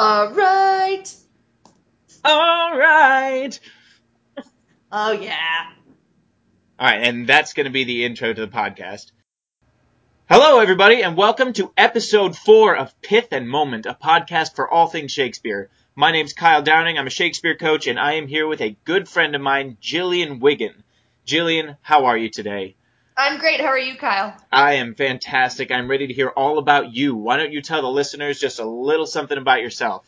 All right. All right. Oh yeah. All right, and that's going to be the intro to the podcast. Hello, everybody, and welcome to episode four of Pith and Moment, a podcast for all things Shakespeare. My name's Kyle Downing. I'm a Shakespeare coach, and I am here with a good friend of mine, Gillian Wiggin. Gillian, how are you today? I'm great. How are you, Kyle? I am fantastic. I'm ready to hear all about you. Why don't you tell the listeners just a little something about yourself?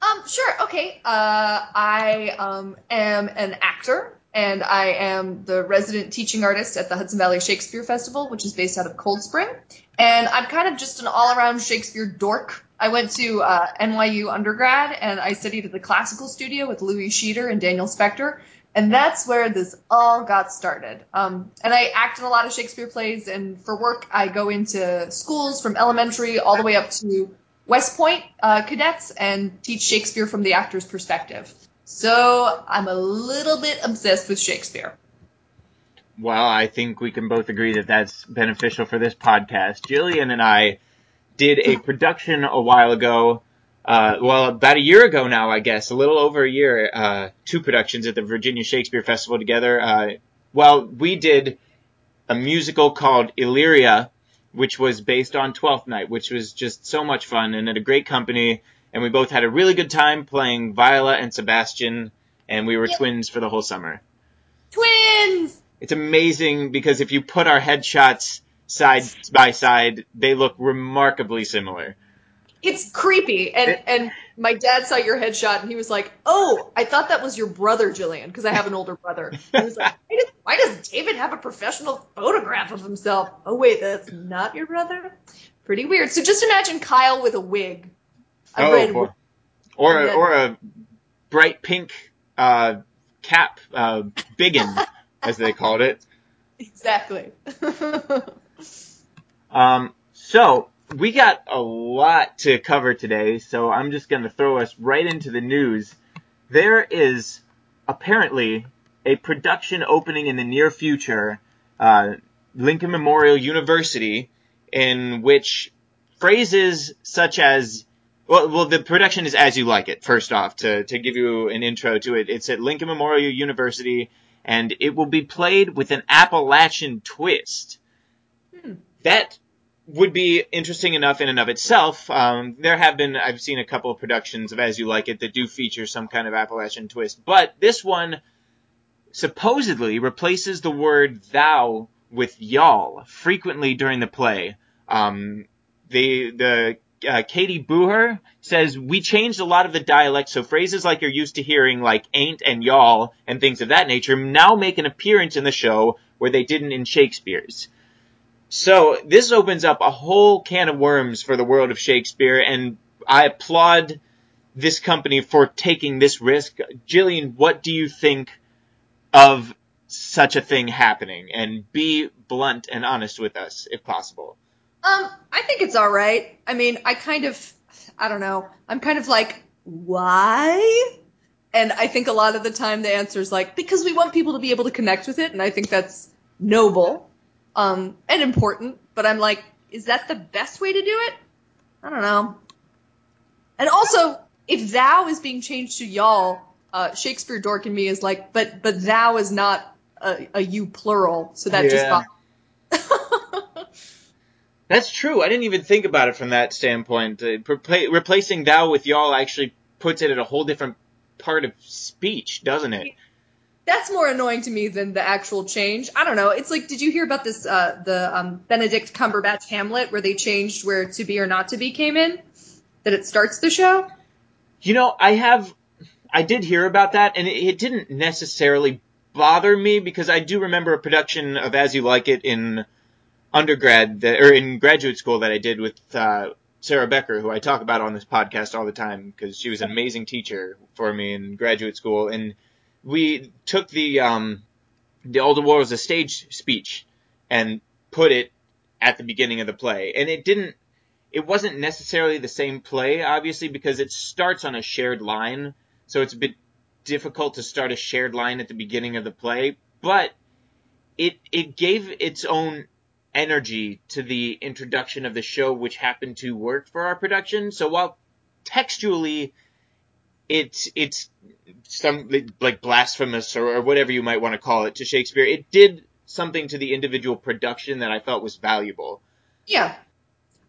Um, sure. Okay. Uh, I um am an actor, and I am the resident teaching artist at the Hudson Valley Shakespeare Festival, which is based out of Cold Spring. And I'm kind of just an all-around Shakespeare dork. I went to uh, NYU undergrad, and I studied at the classical studio with Louis Scheeder and Daniel Spector. And that's where this all got started. Um, and I act in a lot of Shakespeare plays, and for work, I go into schools from elementary all the way up to West Point uh, cadets and teach Shakespeare from the actor's perspective. So I'm a little bit obsessed with Shakespeare. Well, I think we can both agree that that's beneficial for this podcast. Gillian and I did a production a while ago. Uh, well, about a year ago now, I guess, a little over a year, uh, two productions at the Virginia Shakespeare Festival together. Uh, well, we did a musical called Illyria, which was based on Twelfth Night, which was just so much fun and at a great company. And we both had a really good time playing Viola and Sebastian, and we were Yep. twins for the whole summer. Twins! It's amazing because if you put our headshots side by side, they look remarkably similar. It's creepy. And, and my dad saw your headshot and he was like, Oh, I thought that was your brother, Gillian, because I have an older brother. He was like, why does, why does David have a professional photograph of himself? Oh, wait, that's not your brother? Pretty weird. So just imagine Kyle with a wig. A oh, red boy. wig. or a, or a bright pink uh, cap, uh, biggin, as they called it. Exactly. Um, so we got a lot to cover today, so I'm just going to throw us right into the news. There is apparently a production opening in the near future, uh, Lincoln Memorial University, in which phrases such as well, well, the production is as you like it. First off, to to give you an intro to it, it's at Lincoln Memorial University, and it will be played with an Appalachian twist. Hmm. That would be interesting enough in and of itself. Um, there have been, I've seen a couple of productions of As You Like It that do feature some kind of Appalachian twist, but this one supposedly replaces the word thou with y'all frequently during the play. Um, the the uh, Katie Booher says we changed a lot of the dialect, so phrases like you're used to hearing, like ain't and y'all and things of that nature, now make an appearance in the show where they didn't in Shakespeare's. So this opens up a whole can of worms for the world of Shakespeare, and I applaud this company for taking this risk. Gillian, what do you think of such a thing happening? And be blunt and honest with us, if possible. Um, I think it's all right. I mean, I kind of, I don't know. I'm kind of like, why? And I think a lot of the time the answer is like, because we want people to be able to connect with it, and I think that's noble, um, and important. But I'm like, is that the best way to do it? I don't know. And also, if thou is being changed to y'all, uh, Shakespeare dork in me is like, but but thou is not a, a you plural, so that just Yeah. bothers. That's true. I didn't even think about it from that standpoint. Uh, repla- replacing thou with y'all actually puts it at a whole different part of speech, doesn't it? That's more annoying to me than the actual change. I don't know. It's like, did you hear about this, uh, the um, Benedict Cumberbatch Hamlet, where they changed where to be or not to be came in? That it starts the show? You know, I have, I did hear about that, and it, it didn't necessarily bother me because I do remember a production of As You Like It in undergrad that, or in graduate school that I did with uh, Sarah Becker, who I talk about on this podcast all the time because she was an amazing teacher for me in graduate school, and we took the um, the All War was a stage speech and put it at the beginning of the play, and it didn't. It wasn't necessarily the same play, obviously, because it starts on a shared line, so it's a bit difficult to start a shared line at the beginning of the play. But it it gave its own energy to the introduction of the show, which happened to work for our production. So while textually, it's it's some like blasphemous or, or whatever you might want to call it to Shakespeare. It did something to the individual production that I felt was valuable. Yeah.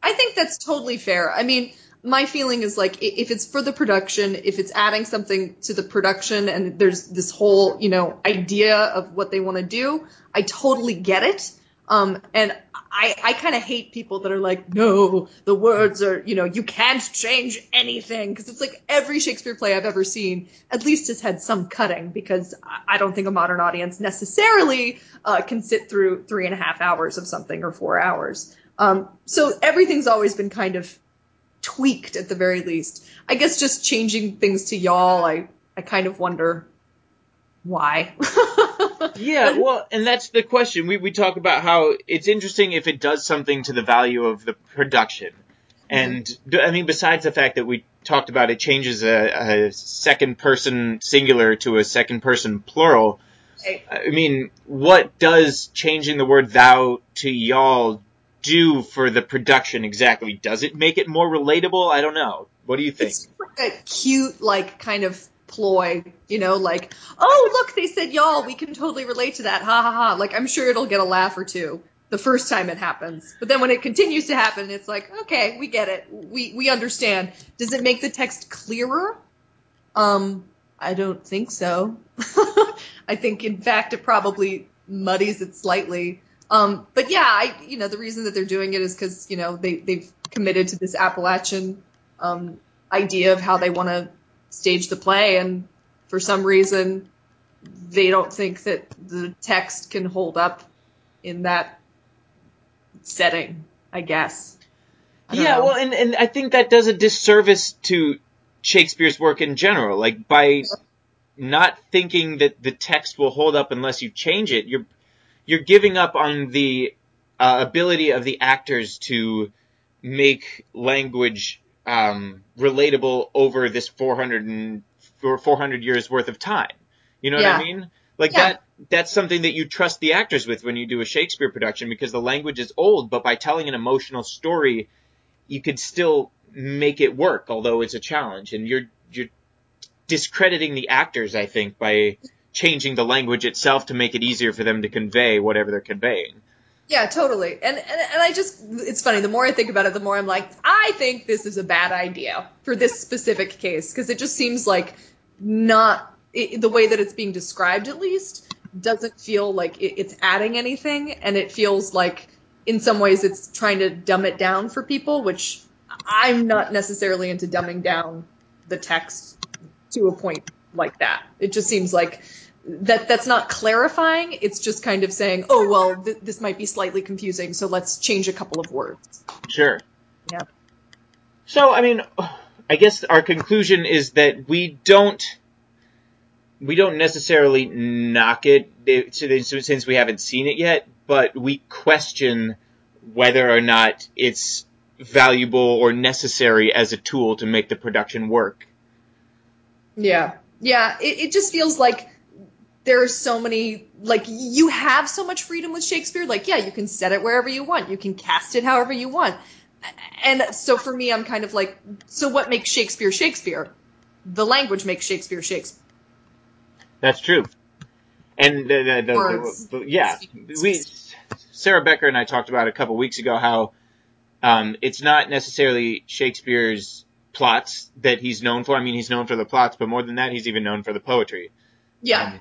I think that's totally fair. I mean, my feeling is like if it's for the production, if it's adding something to the production and there's this whole, you know, idea of what they want to do, I totally get it. Um, and I, I kind of hate people that are like, no, the words are, you know, you can't change anything. Cause it's like every Shakespeare play I've ever seen at least has had some cutting because I don't think a modern audience necessarily uh, can sit through three and a half hours of something or four hours. Um, so everything's always been kind of tweaked at the very least. I guess just changing things to y'all, I, I kind of wonder why. yeah, well, and that's the question. We we talk about how it's interesting if it does something to the value of the production. Mm-hmm. And I mean, besides the fact that we talked about it changes a, a second person singular to a second person plural. I mean, what does changing the word thou to y'all do for the production exactly? Does it make it more relatable? I don't know. What do you think? It's like a cute, like, kind of ploy, you know, like, oh, look, they said y'all, we can totally relate to that, ha ha ha. Like, I'm sure it'll get a laugh or two the first time it happens. But then when it continues to happen, it's like, okay, we get it. We, we understand. Does it make the text clearer? Um, I don't think so. I think, in fact, it probably muddies it slightly. Um, but yeah, I, you know, the reason that they're doing it is because, you know, they, they've committed to this Appalachian, um, idea of how they want to stage the play, and for some reason, they don't think that the text can hold up in that setting. I guess. I yeah, know. well, and and I think that does a disservice to Shakespeare's work in general. Like by not thinking that the text will hold up unless you change it, you're you're giving up on the uh, ability of the actors to make language um, relatable over this 400 and 400 years worth of time. You know yeah. what I mean? Like yeah. that that's something that you trust the actors with when you do a Shakespeare production because the language is old, but by telling an emotional story, you could still make it work, although it's a challenge. And you're you're discrediting the actors, I think, by changing the language itself to make it easier for them to convey whatever they're conveying. Yeah, totally. And, and and I just it's funny, the more I think about it, the more I'm like, I think this is a bad idea for this specific case because it just seems like not it, the way that it's being described at least doesn't feel like it, it's adding anything and it feels like in some ways it's trying to dumb it down for people, which I'm not necessarily into dumbing down the text to a point like that. It just seems like that that's not clarifying. It's just kind of saying, oh well, th- this might be slightly confusing, so let's change a couple of words. Sure. Yeah. So I mean, I guess our conclusion is that we don't we don't necessarily knock it since we haven't seen it yet, but we question whether or not it's valuable or necessary as a tool to make the production work. Yeah. Yeah, it, it just feels like there are so many like you have so much freedom with Shakespeare. Like, yeah, you can set it wherever you want. You can cast it however you want. And so for me, I'm kind of like, so what makes Shakespeare Shakespeare? The language makes Shakespeare Shakespeare. That's true. And the, the, the, yeah, we Sarah Becker and I talked about a couple weeks ago how um, it's not necessarily Shakespeare's plots that he's known for. I mean, he's known for the plots, but more than that, he's even known for the poetry. Yeah. Um,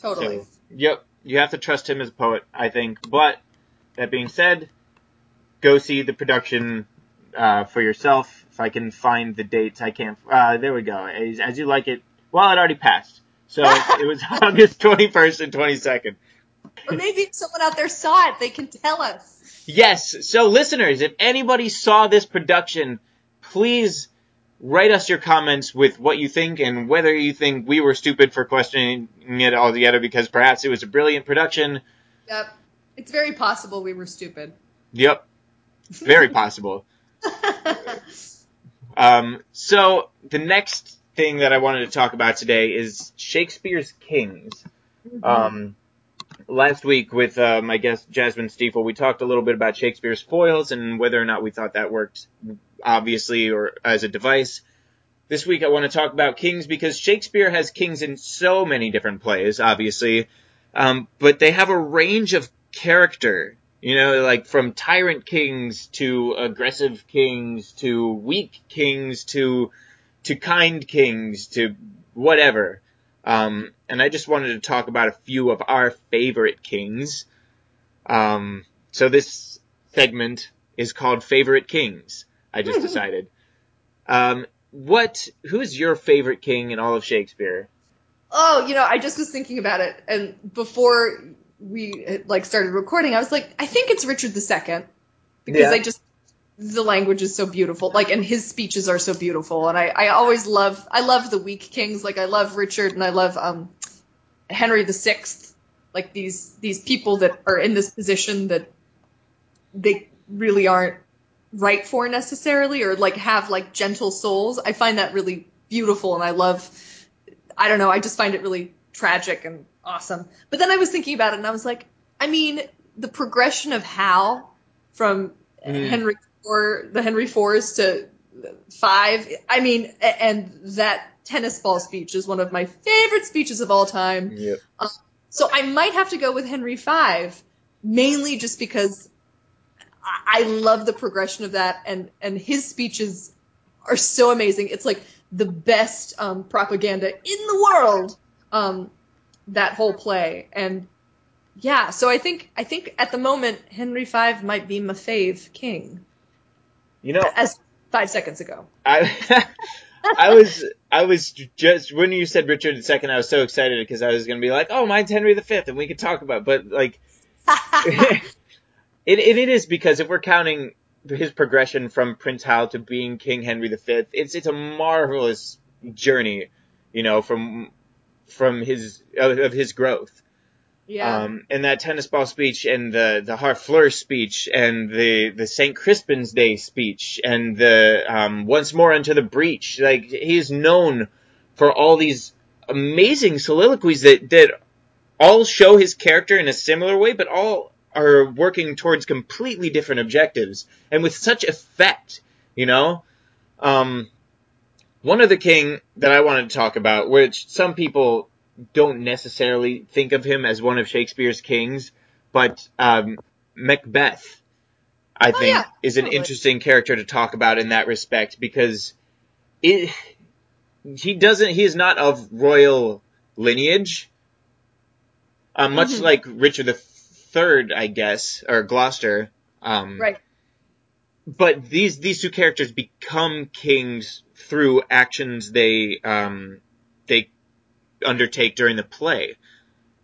Totally. So, yep. You have to trust him as a poet, I think. But that being said, go see the production uh, for yourself. If I can find the dates, I can't. Uh, there we go. As, as, you like it. Well, it already passed. So it was August 21st and 22nd. Or maybe if someone out there saw it, they can tell us. Yes. So listeners, if anybody saw this production, please write us your comments with what you think and whether you think we were stupid for questioning it altogether because perhaps it was a brilliant production. Yep. It's very possible we were stupid. Yep. Very possible. um, so the next thing that I wanted to talk about today is Shakespeare's Kings. Mm-hmm. Um, last week with uh, my guest Jasmine Stiefel, we talked a little bit about Shakespeare's foils and whether or not we thought that worked obviously, or as a device. this week I want to talk about kings because Shakespeare has kings in so many different plays, obviously, um, but they have a range of character. You know, like from tyrant kings to aggressive kings to weak kings to to kind kings to whatever. Um, and I just wanted to talk about a few of our favorite kings. Um, so this segment is called Favorite Kings. I just decided. Um, what? Who's your favorite king in all of Shakespeare? Oh, you know, I just was thinking about it, and before we like started recording, I was like, I think it's Richard II because Yeah. I just the language is so beautiful, like, and his speeches are so beautiful, and I I always love I love the weak kings, like I love Richard and I love um Henry VI, like these these people that are in this position that they really aren't right for necessarily, or like have like gentle souls. I find that really beautiful, and I love. I don't know. I just find it really tragic and awesome. But then I was thinking about it, and I was like, I mean, the progression of Hal from Mhm. Henry four, the Henry fours to five. I mean, and that tennis ball speech is one of my favorite speeches of all time. Yep. So I might have to go with Henry V, mainly just because I love the progression of that, and and his speeches are so amazing. It's like the best um, propaganda in the world. Um, that whole play, and yeah, so I think I think at the moment Henry V might be my fave king, You know, as five seconds ago. I I was I was just when you said Richard II, I was so excited because I was gonna be like, oh, mine's Henry V, and we could talk about. it. But like, it, it it is because if we're counting his progression from Prince Hal to being King Henry V, it's it's a marvelous journey, you know, from from his of, of his growth. yeah. Um, and that tennis ball speech and the, the Harfleur speech and the, the St. Crispin's Day speech and the, um, once more into the breach. Like, he is known for all these amazing soliloquies that, that all show his character in a similar way, but all are working towards completely different objectives and with such effect, you know? Um, one other king that I wanted to talk about, which some people don't necessarily think of him as one of Shakespeare's kings, but um, Macbeth, I think, yeah, is an totally. interesting character to talk about in that respect because it he doesn't he is not of royal lineage, uh, much Mhm. like Richard the Third, I guess, or Gloucester. Um, right. but these these two characters become kings through actions they um they undertake during the play.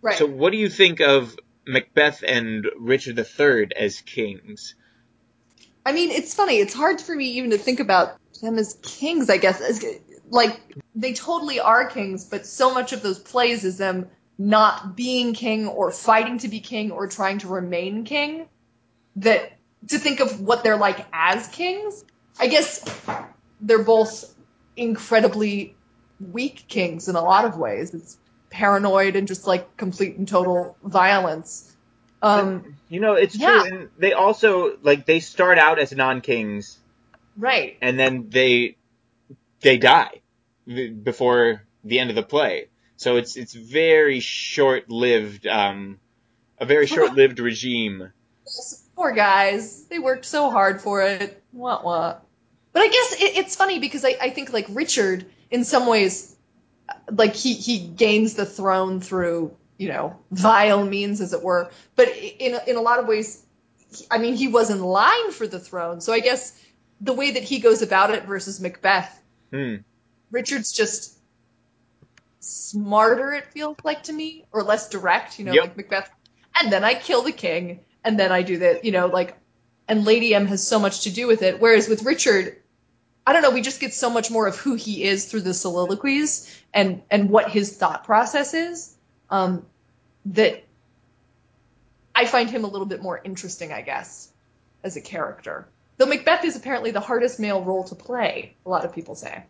Right. So what do you think of Macbeth and Richard III as kings? I mean, it's funny. It's hard for me even to think about them as kings, I guess. Like, they totally are kings, but so much of those plays is them not being king or fighting to be king or trying to remain king that to think of what they're like as kings, I guess they're both incredibly weak kings in a lot of ways. It's paranoid and just like complete and total violence. Um, You know, it's Yeah. true, and they also like they start out as non-kings, right. and then they they die before the end of the play. So it's it's very short-lived, um, a very short-lived regime. Poor guys. They worked so hard for it. What what? But I guess it, it's funny because I, I think like Richard, in some ways, like he he gains the throne through you know vile means, as it were. But in in a lot of ways, I mean, he was in line for the throne. So I guess the way that he goes about it versus Macbeth, Hmm. Richard's just smarter. It feels like to me, or less direct. You know, Yep. like Macbeth. And then I kill the king, and then I do that. You know, like, and Lady M has so much to do with it. Whereas with Richard, I don't know. We just get so much more of who he is through the soliloquies and and what his thought process is. Um, that I find him a little bit more interesting, I guess, as a character. Though Macbeth is apparently the hardest male role to play. A lot of people say.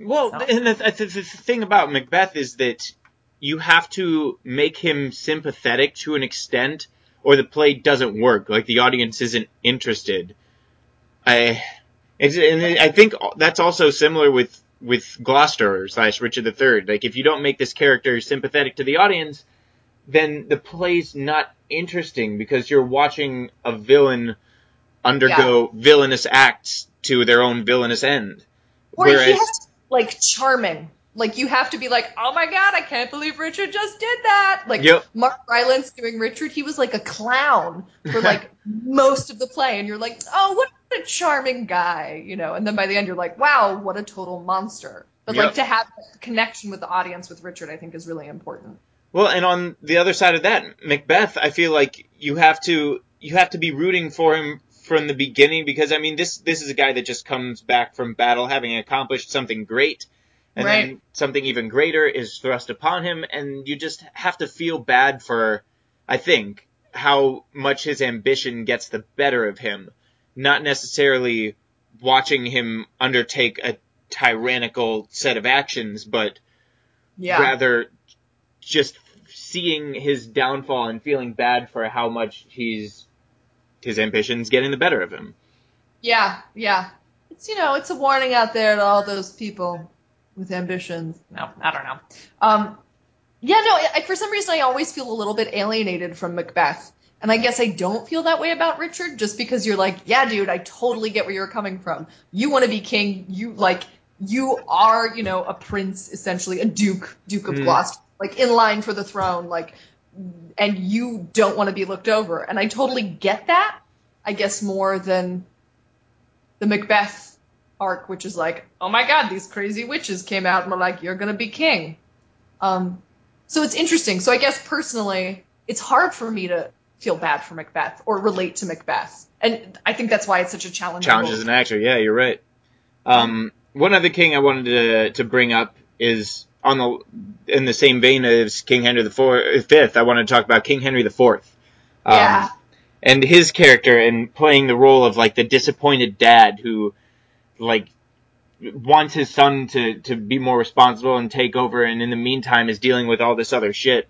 Well, So- and the, the, the thing about Macbeth is that you have to make him sympathetic to an extent, or the play doesn't work. Like the audience isn't interested. I, it's, and I think that's also similar with with Gloucester slash Richard III. Like if you don't make this character sympathetic to the audience, then the play's not interesting because you're watching a villain undergo yeah. villainous acts to their own villainous end. Or Whereas, like charming. Like you have to be like, oh my god, I can't believe Richard just did that. Like yep. Mark Rylance doing Richard, he was like a clown for like most of the play, and you're like, oh, what a charming guy, you know. And then by the end, you're like, wow, what a total monster. But yep. like to have connection with the audience with Richard, I think is really important. Well, and on the other side of that, Macbeth, I feel like you have to you have to be rooting for him from the beginning because I mean this this is a guy that just comes back from battle having accomplished something great and right. then something even greater is thrust upon him and you just have to feel bad for I think how much his ambition gets the better of him not necessarily watching him undertake a tyrannical set of actions but yeah. rather just seeing his downfall and feeling bad for how much he's his ambitions getting the better of him. Yeah, yeah. It's you know, it's a warning out there to all those people with ambitions. No, I don't know. Um, yeah, no. I, for some reason, I always feel a little bit alienated from Macbeth, and I guess I don't feel that way about Richard, just because you're like, yeah, dude, I totally get where you're coming from. You want to be king. You like, you are, you know, a prince, essentially, a duke, Duke of mm. Gloucester like in line for the throne, like, and you don't want to be looked over. And I totally get that. I guess more than the Macbeth arc, which is like, oh my god, these crazy witches came out and were like, you're gonna be king. Um, so it's interesting. So I guess personally, it's hard for me to feel bad for Macbeth or relate to Macbeth, and I think that's why it's such a challenge. Challenge as an actor, yeah, you're right. Um, one other king I wanted to to bring up is on the in the same vein as King Henry the Fourth, Fifth, I want to talk about King Henry the Fourth. Um, yeah. And his character and playing the role of like the disappointed dad who, like, wants his son to to be more responsible and take over, and in the meantime is dealing with all this other shit.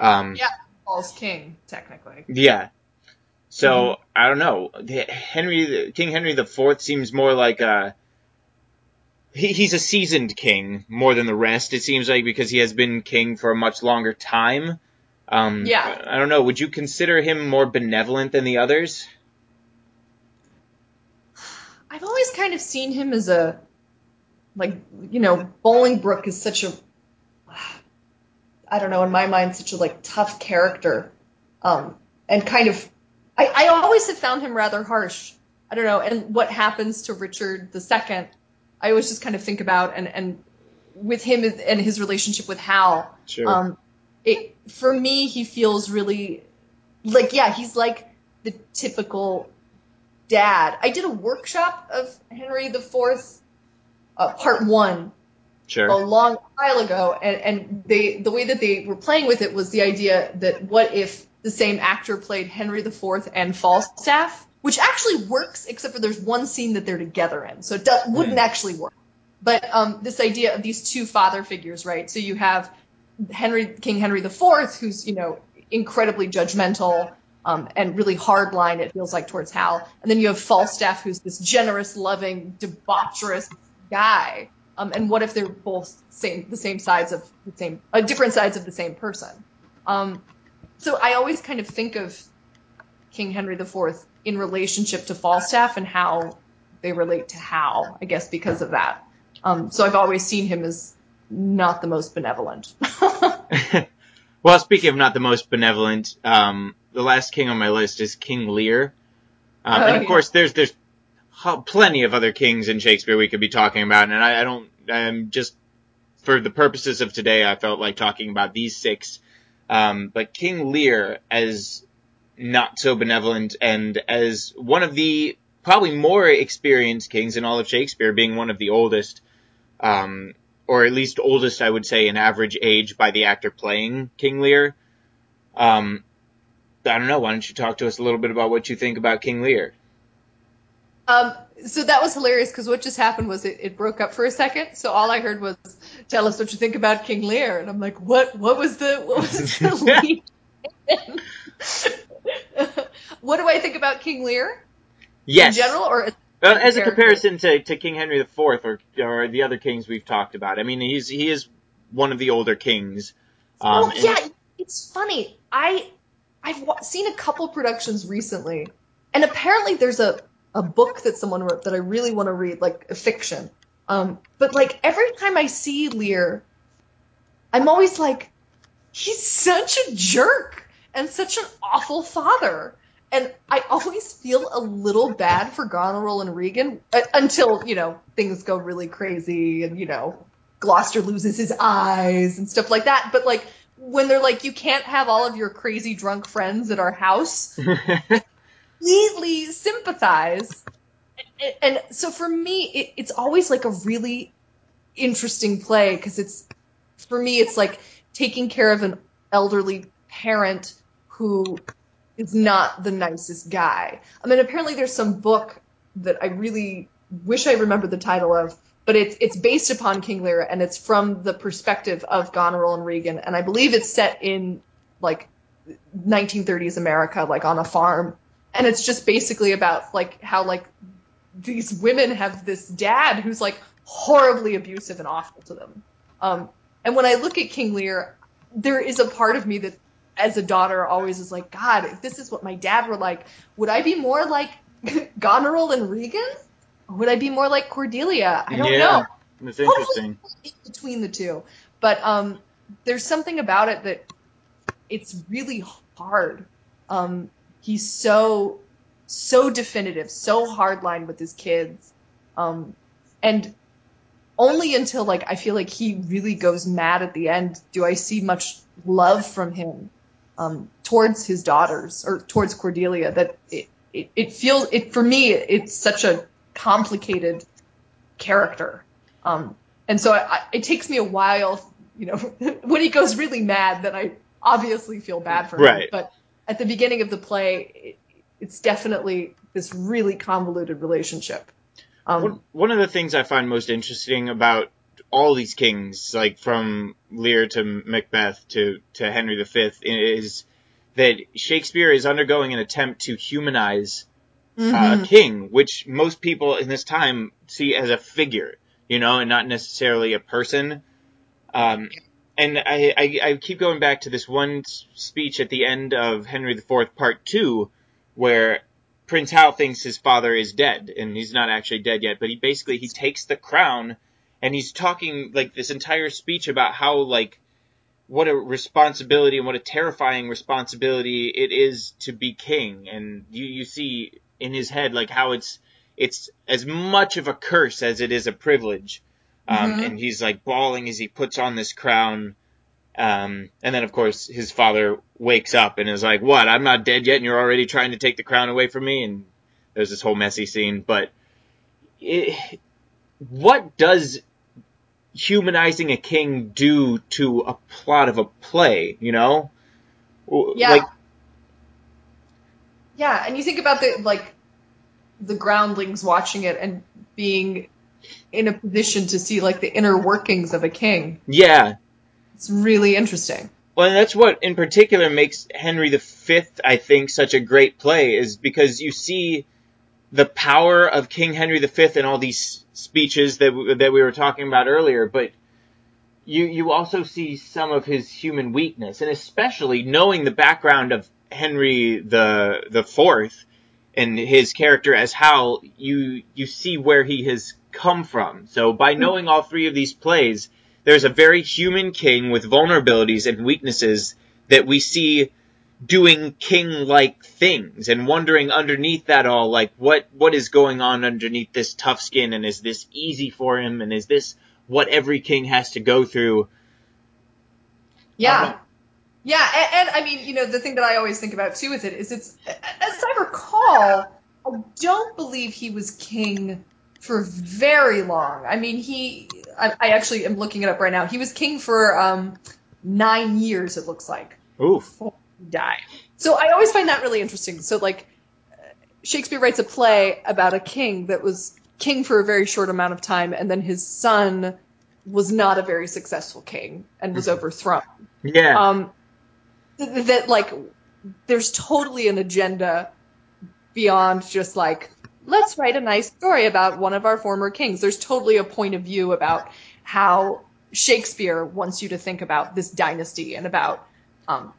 Um, yeah, false king technically. Yeah. So mm-hmm. I don't know. Henry, King Henry the Fourth seems more like a he, he's a seasoned king more than the rest. It seems like because he has been king for a much longer time. Um, yeah. I don't know. Would you consider him more benevolent than the others? I've always kind of seen him as a, like, you know, Bolingbroke is such a, I don't know, in my mind, such a like tough character, um, and kind of, I, I always have found him rather harsh. I don't know, and what happens to Richard II I always just kind of think about and and with him and his relationship with Hal. Sure. Um, it for me he feels really like yeah he's like the typical dad. I did a workshop of Henry the Fourth, uh, part one. Sure. A long while ago, and, and they the way that they were playing with it was the idea that what if the same actor played Henry the Fourth and Falstaff, which actually works, except for there's one scene that they're together in, so it do- wouldn't mm. actually work. But um, this idea of these two father figures, right? So you have Henry, King Henry IV, who's you know incredibly judgmental um, and really hard line. It feels like towards Hal, and then you have Falstaff, who's this generous, loving, debaucherous guy. Um, and what if they're both same the same sides of the same uh, different sides of the same person? Um, so I always kind of think of King Henry IV in relationship to Falstaff and how they relate to Hal, I guess because of that. Um, so I've always seen him as not the most benevolent. well, speaking of not the most benevolent, um, the last king on my list is King Lear. Um, oh, and of yeah. course, there's there's plenty of other kings in Shakespeare we could be talking about, and I, I don't. I'm just for the purposes of today, I felt like talking about these six. Um, but King Lear, as not so benevolent and as one of the probably more experienced kings in all of Shakespeare, being one of the oldest, um, or at least oldest, I would say, in average age by the actor playing King Lear. Um, I don't know. Why don't you talk to us a little bit about what you think about King Lear? Um, so that was hilarious because what just happened was it, it, broke up for a second. So all I heard was, "Tell us what you think about King Lear," and I'm like, "What? What was the? What was the lead?" what do I think about King Lear? Yes. In general, or Well, as a comparison to, to King Henry IV or or the other kings we've talked about, I mean, he's he is one of the older kings. Um, oh yeah, it's funny. I I've seen a couple productions recently, and apparently there's a a book that someone wrote that I really want to read, like a fiction. Um, but like every time I see Lear, I'm always like, he's such a jerk and such an awful father. And I always feel a little bad for Goneril and Regan uh, until, you know, things go really crazy and, you know, Gloucester loses his eyes and stuff like that. But like when they're like, you can't have all of your crazy drunk friends at our house, immediately sympathize. And, and, so for me, it, it's always like a really interesting play because it's, for me, it's like taking care of an elderly parent who is not the nicest guy. I mean, apparently there's some book that I really wish I remembered the title of, but it's it's based upon King Lear and it's from the perspective of Goneril and Regan, and I believe it's set in like 1930s America, like on a farm, and it's just basically about like how like these women have this dad who's like horribly abusive and awful to them. Um, and when I look at King Lear, there is a part of me that, as a daughter, always is like, God, if this is what my dad were like, would I be more like Goneril and Regan? Or would I be more like Cordelia? I don't yeah, know. It's interesting. In between the two. But um, there's something about it that it's really hard. Um, he's so so definitive, so hardline with his kids. Um, and only until like I feel like he really goes mad at the end do I see much love from him um, towards his daughters or towards Cordelia that it, it, it, feels it for me it's such a complicated character. Um, and so I, I, it takes me a while you know when he goes really mad that I obviously feel bad for him. Right. but at the beginning of the play it, it's definitely this really convoluted relationship. Um, one, one of the things I find most interesting about all these kings, like from Lear to Macbeth to, to Henry V, is that Shakespeare is undergoing an attempt to humanize mm-hmm. a king, which most people in this time see as a figure, you know, and not necessarily a person. Um, and I, I, I keep going back to this one speech at the end of Henry IV Part Two, where Prince Hal thinks his father is dead, and he's not actually dead yet. But he basically he takes the crown, and he's talking like this entire speech about how like what a responsibility and what a terrifying responsibility it is to be king. And you you see in his head like how it's it's as much of a curse as it is a privilege. Um, mm-hmm. And he's like bawling as he puts on this crown. Um, and then of course his father wakes up and is like, "What? I'm not dead yet, and you're already trying to take the crown away from me." And there's this whole messy scene. But it, what does humanizing a king do to a plot of a play? You know, yeah, like, yeah. And you think about the like the groundlings watching it and being in a position to see like the inner workings of a king. Yeah, it's really interesting. Well, and that's what in particular makes Henry V, I think, such a great play, is because you see the power of King Henry V in all these speeches that we, that we were talking about earlier, but you you also see some of his human weakness, and especially knowing the background of Henry the the Fourth and his character as Hal, you you see where he has come from. So by hmm. knowing all three of these plays there's a very human king with vulnerabilities and weaknesses that we see doing king-like things and wondering underneath that all, like what, what is going on underneath this tough skin and is this easy for him and is this what every king has to go through? Yeah. Yeah, and, and, I mean, you know, the thing that I always think about too with it is it's, as I recall, I don't believe he was king for very long. I mean, he. I, I, actually am looking it up right now. He was king for um, nine years. It looks like. Oof. Died. So I always find that really interesting. So like, Shakespeare writes a play about a king that was king for a very short amount of time, and then his son was not a very successful king and was mm-hmm. overthrown. Yeah. Um, that like, there's totally an agenda beyond just like let's write a nice story about one of our former kings. There's totally a point of view about how Shakespeare wants you to think about this dynasty and about. Um,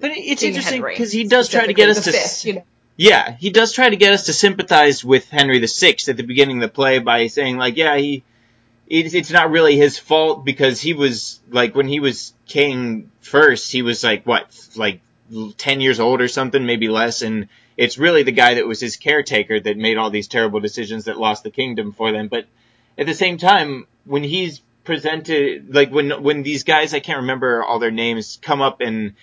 but it's King interesting because he does try to get us to. specifically the s- fifth, you know. Yeah, he does try to get us to sympathize with Henry VI at the beginning of the play by saying like, yeah, he, it's, it's not really his fault because he was like when he was king first, he was like what, like ten years old or something, maybe less, and it's really the guy that was his caretaker that made all these terrible decisions that lost the kingdom for them. But at the same time, when he's presented, like when when these guys, I can't remember all their names, come up and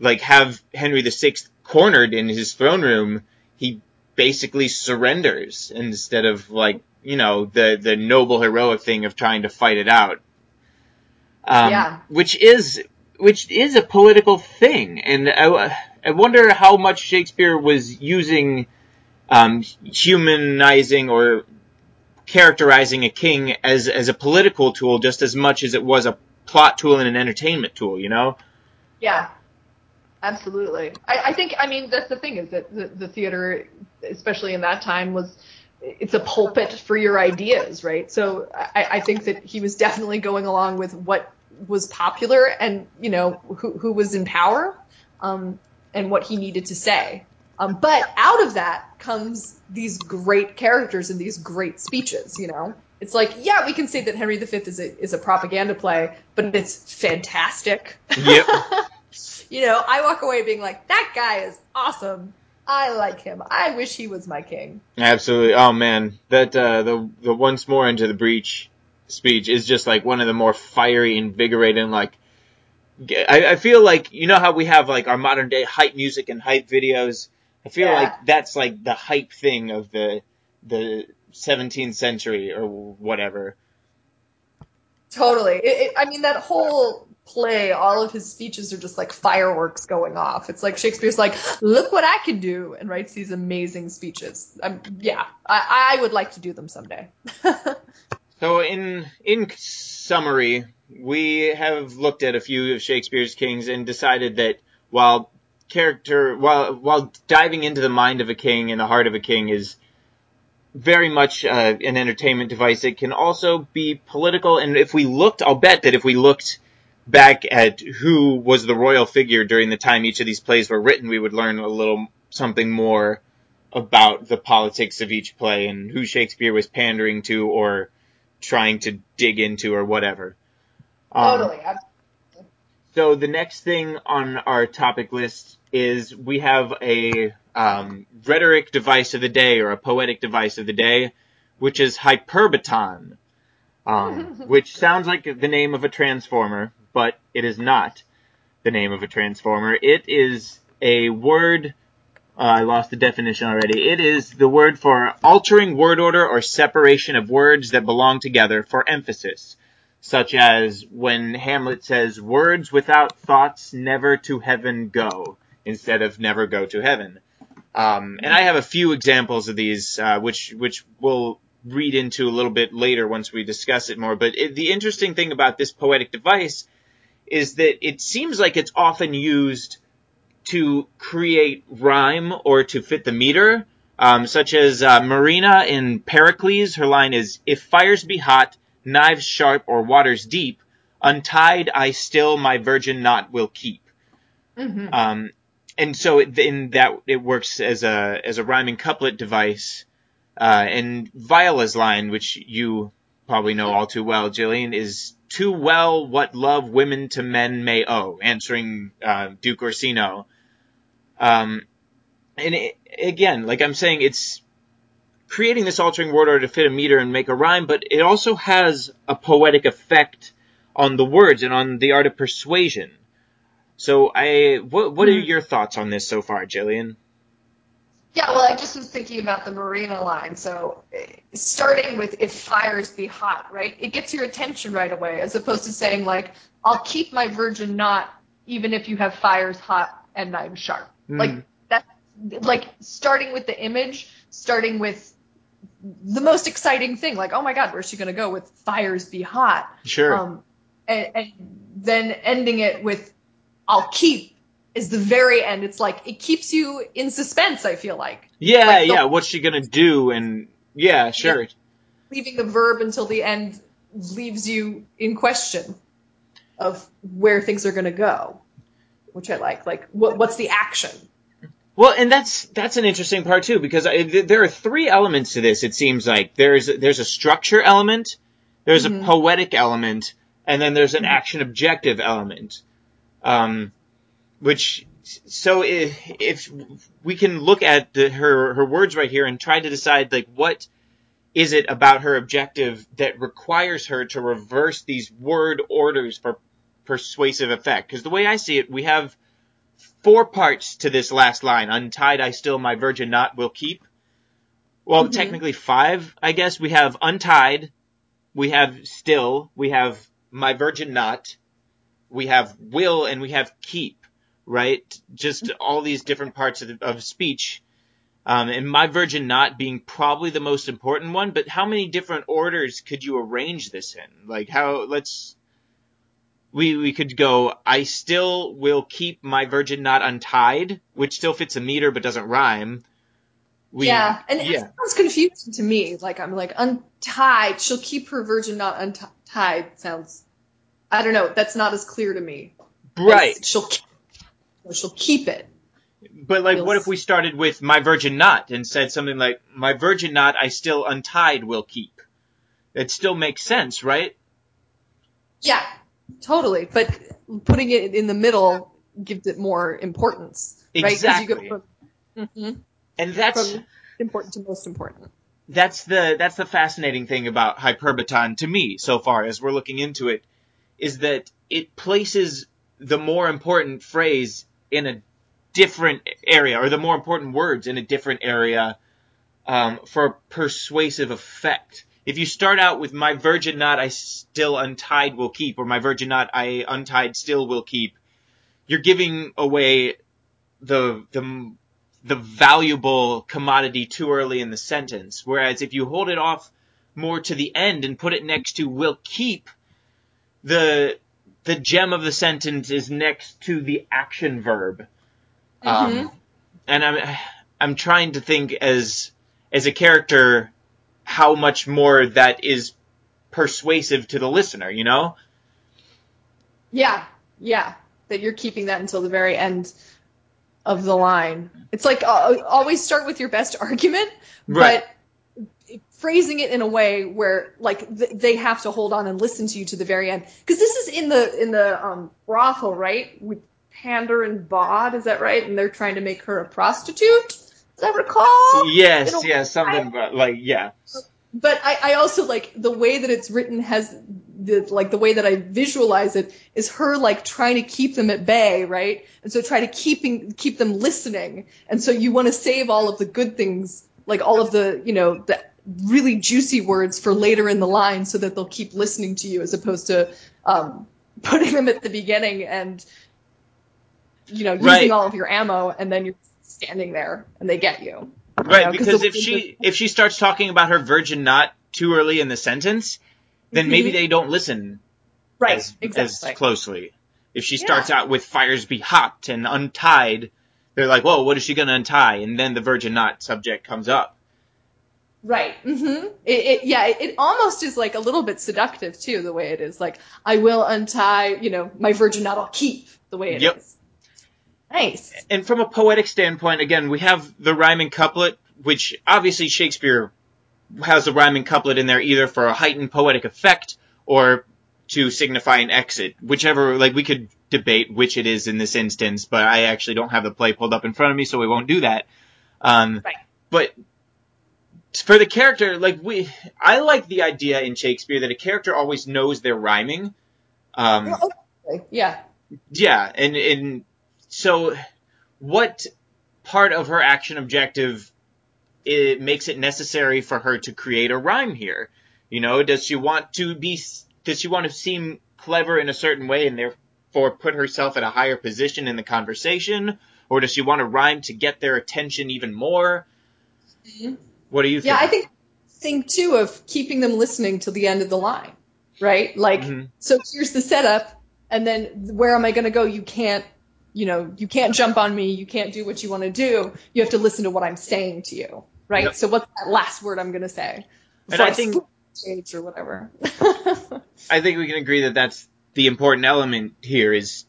like have Henry VI cornered in his throne room, he basically surrenders instead of like you know the the noble heroic thing of trying to fight it out. Um, Yeah. Which is which is a political thing, and I, I wonder how much Shakespeare was using um, humanizing or characterizing a king as as a political tool just as much as it was a plot tool and an entertainment tool. You know. Yeah, absolutely. I, I think, I mean, that's the thing is that the, the theater, especially in that time, was it's a pulpit for your ideas, right? So I, I think that he was definitely going along with what was popular and you know who, who was in power um, and what he needed to say. Um, but out of that comes these great characters and these great speeches. You know, it's like yeah, we can say that Henry V is a is a propaganda play, but it's fantastic. Yep. you know, I walk away being like, that guy is awesome. I like him. I wish he was my king. Absolutely. Oh man, that uh, the the once more into the breach speech is just like one of the more fiery, invigorating. Like, I, I feel like you know how we have like our modern day hype music and hype videos. I feel Yeah. like that's like the hype thing of the the 17th century or whatever. Totally. It, it, I mean, that whole play, all of his speeches are just like fireworks going off. It's like Shakespeare's like, look what I can do, and writes these amazing speeches. Um, yeah, I, I would like to do them someday. So in in summary, we have looked at a few of Shakespeare's kings and decided that while character while while diving into the mind of a king and the heart of a king is very much uh, an entertainment device, it can also be political. And if we looked, I'll bet that if we looked back at who was the royal figure during the time each of these plays were written, we would learn a little something more about the politics of each play and who Shakespeare was pandering to or trying to dig into or whatever. Um, totally. I- so the next thing on our topic list is we have a um, rhetoric device of the day or a poetic device of the day, which is hyperbaton, um, which sounds like the name of a transformer, but it is not the name of a transformer. It is a word. Uh, I lost the definition already. It is the word for altering word order or separation of words that belong together for emphasis such as when Hamlet says, words without thoughts never to heaven go, instead of never go to heaven. Um, and I have a few examples of these, uh, which, which we'll read into a little bit later once we discuss it more. But it, the interesting thing about this poetic device is that it seems like it's often used to create rhyme or to fit the meter, um, such as uh, Marina in Pericles. Her line is, "If fires be hot, knives sharp, or waters deep, untied I still my virgin knot will keep." Mhm. Um, and so it, in that it works as a as a rhyming couplet device. Uh, and Viola's line, which you probably know all too well, Gillian, is too well what love women to men may owe, answering uh, Duke Orsino. Um, and it, again, like I'm saying, it's creating this altering word order to fit a meter and make a rhyme, but it also has a poetic effect on the words and on the art of persuasion. So I, what, what are Mhm. your thoughts on this so far, Gillian? Yeah, well, I just was thinking about the Marina line. So, starting with "if fires be hot," right? It gets your attention right away, as opposed to saying like, "I'll keep my virgin knot even if you have fires hot and I'm sharp." Like Mm. that, like starting with the image, starting with the most exciting thing. Like, oh my God, where's she gonna go with "fires be hot"? Sure. Um, and, and then ending it with "I'll keep is the very end. It's like it keeps you in suspense. I feel like Yeah, Like the- yeah. What's she gonna do? And yeah, sure. leaving the verb until the end leaves you in question of where things are going to go, which I like. Like, what, what's the action? Well, and that's that's an interesting part too because I, th- there are three elements to this. It seems like there's there's a structure element, there's Mhm. a poetic element, and then there's an Mhm. action objective element. Um, which so if, if we can look at the, her her words right here and try to decide like what is it about her objective that requires her to reverse these word orders for persuasive effect? Because the way I see it, we have four parts to this last line. Untied, I still my virgin knot will keep. Well, Mhm. technically five, I guess. We have untied, we have still, we have my virgin knot, we have will, and we have keep, right? Just all these different parts of, of speech. Um, and my virgin knot being probably the most important one, but how many different orders could you arrange this in? Like how, let's, we, we could go, I still will keep my virgin knot untied, which still fits a meter but doesn't rhyme. We, yeah, and yeah. it sounds confusing to me. Like, I'm like, untied. She'll keep her virgin knot untied. Sounds, I don't know. That's not as clear to me. Right. She'll, keep- she'll keep it. But like, what if we started with my virgin knot and said something like, my virgin knot I still untied will keep? It still makes sense, right? Yeah, totally. But putting it in the middle gives it more importance, right? Exactly. Go from, Mhm. And that's, from important to most important. that's the that's the fascinating thing about hyperbaton to me so far as we're looking into it is that it places the more important phrase in a different area or the more important words in a different area um, for persuasive effect. If you start out with my virgin knot I still untied will keep or my virgin knot I untied still will keep, you're giving away the the the valuable commodity too early in the sentence. Whereas if you hold it off more to the end and put it next to will keep, the the gem of the sentence is next to the action verb. Um, Mhm. and I'm I'm trying to think as as a character how much more that is persuasive to the listener, you know? Yeah, yeah. That you're keeping that until the very end of the line. It's like uh, always start with your best argument, Right. but phrasing it in a way where like th- they have to hold on and listen to you to the very end. Because this is in the in the um, brothel, right? With Pandar and Bawd, is that right? And they're trying to make her a prostitute. Does I recall? Yes, yes, something about, like yeah. but I, I also like the way that it's written has the like the way that I visualize it is her like trying to keep them at bay, right? And so try to keeping keep them listening. And so you want to save all of the good things, like all of the you know the really juicy words for later in the line, so that they'll keep listening to you, as opposed to um, putting them at the beginning and you know using Right. all of your ammo, and then you're standing there and they get you. Right, know, 'cause because if she if she starts talking about her virgin knot too early in the sentence, then maybe Mhm. they don't listen Right, as, exactly. as closely. If she Yeah. starts out with fires be hot and untied, they're like, "Whoa, what is she gonna untie?" And then the virgin knot subject comes up. Right. hmm It, it yeah. It, it almost is like a little bit seductive too, the way it is. Like I will untie, you know, my virgin knot. I'll keep the way it is. Yep. Nice. And from a poetic standpoint, again, we have the rhyming couplet, which obviously Shakespeare has the rhyming couplet in there either for a heightened poetic effect or to signify an exit. Whichever, like, we could debate which it is in this instance, but I actually don't have the play pulled up in front of me, so we won't do that. Um, Right. But for the character, like, we, I like the idea in Shakespeare that a character always knows they're rhyming. Um, Yeah. yeah, and and so what part of her action objective it makes it necessary for her to create a rhyme here? You know, does she want to be does she want to seem clever in a certain way and therefore put herself at a higher position in the conversation or does she want to rhyme to get their attention even more? What do you think? Yeah. I think thing too of keeping them listening till the end of the line, right? Like, Mhm. so here's the setup, and then where am I going to go? You can't you know, you can't jump on me, you can't do what you want to do. You have to listen to what I'm saying to you, right? Yep. So what's that last word I'm going to say? And Before I think- stage or whatever. I think we can agree that that's the important element here is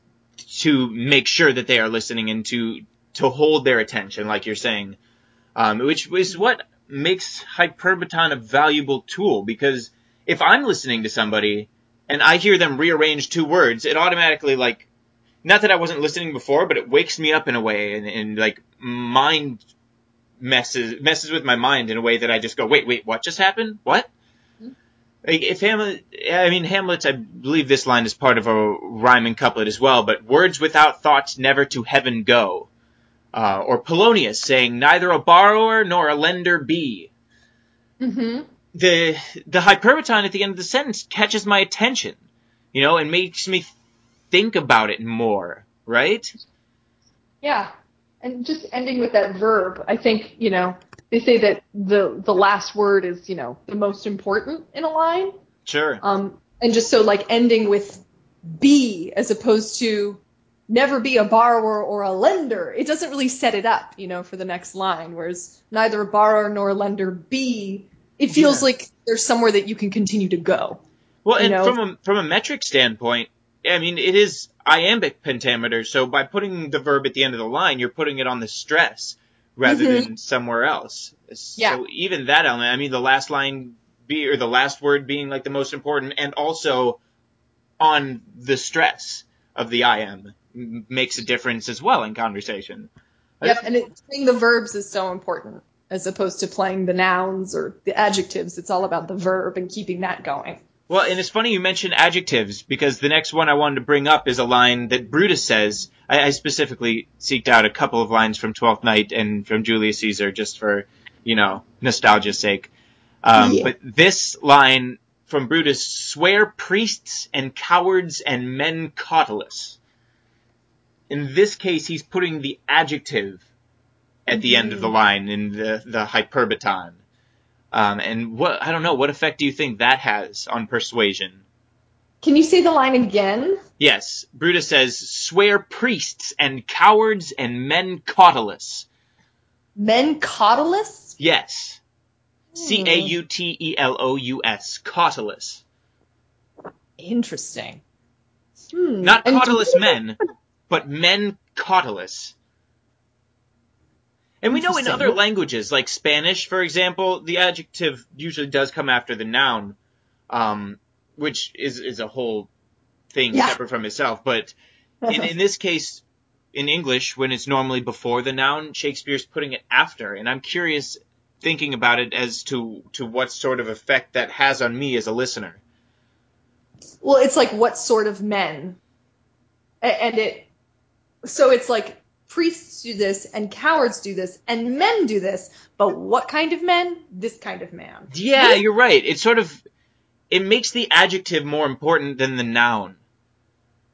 to make sure that they are listening and to to hold their attention, like you're saying, um, which is what makes Hyperbaton a valuable tool. Because if I'm listening to somebody and I hear them rearrange two words, it automatically like not that I wasn't listening before, but it wakes me up in a way and, and like mind messes messes with my mind in a way that I just go, wait, wait, what just happened? What? Mm-hmm. Like if Hamlet, I mean Hamlet's, I believe this line is part of a rhyming couplet as well. But words without thoughts never to heaven go. Uh, or Polonius saying, neither a borrower nor a lender be. hmm The the hyperbaton at the end of the sentence catches my attention, you know, and makes me think about it more. Right? Yeah. And just ending with that verb, I think, you know, they say that the the last word is, you know, the most important in a line. Sure. Um, and just so like ending with be as opposed to never be a borrower or a lender, it doesn't really set it up, you know, for the next line. Whereas neither a borrower nor a lender be, it feels Yeah. like there's somewhere that you can continue to go. Well, and know? from a from a metric standpoint, I mean, it is iambic pentameter. So by putting the verb at the end of the line, you're putting it on the stress rather Mhm. than somewhere else. Yeah. So even that element, I mean, the last line be or the last word being like the most important, and also on the stress of the iam m- makes a difference as well in conversation. Yep, and it, playing the verbs is so important as opposed to playing the nouns or the adjectives. It's all about the verb and keeping that going. Well, and it's funny you mentioned adjectives because the next one I wanted to bring up is a line that Brutus says. I, I specifically seeked out a couple of lines from Twelfth Night and from Julius Caesar just for, you know, nostalgia's sake. Um, Yeah. But this line from Brutus, swear priests and cowards and men cautelous. In this case, he's putting the adjective at the end of the line in the, the hyperbaton. Um, and what I don't know, what effect do you think that has on persuasion? Can you say the line again? Yes, Brutus says, "Swear priests and cowards and men cautelous." Men cautelous? Yes, C A U T E L O U S, cautelous. Interesting. Hmm. Not and cautelous men, but men cautelous. And we know in other languages, like Spanish, for example, the adjective usually does come after the noun, um, which is is a whole thing Yeah. separate from itself. But in, in this case, in English, when it's normally before the noun, Shakespeare's putting it after, and I'm curious, thinking about it as to to what sort of effect that has on me as a listener. Well, it's like what sort of men? And it, so it's like priests do this and cowards do this and men do this, but what kind of men? This kind of man. Yeah, you're right. It sort of it makes the adjective more important than the noun.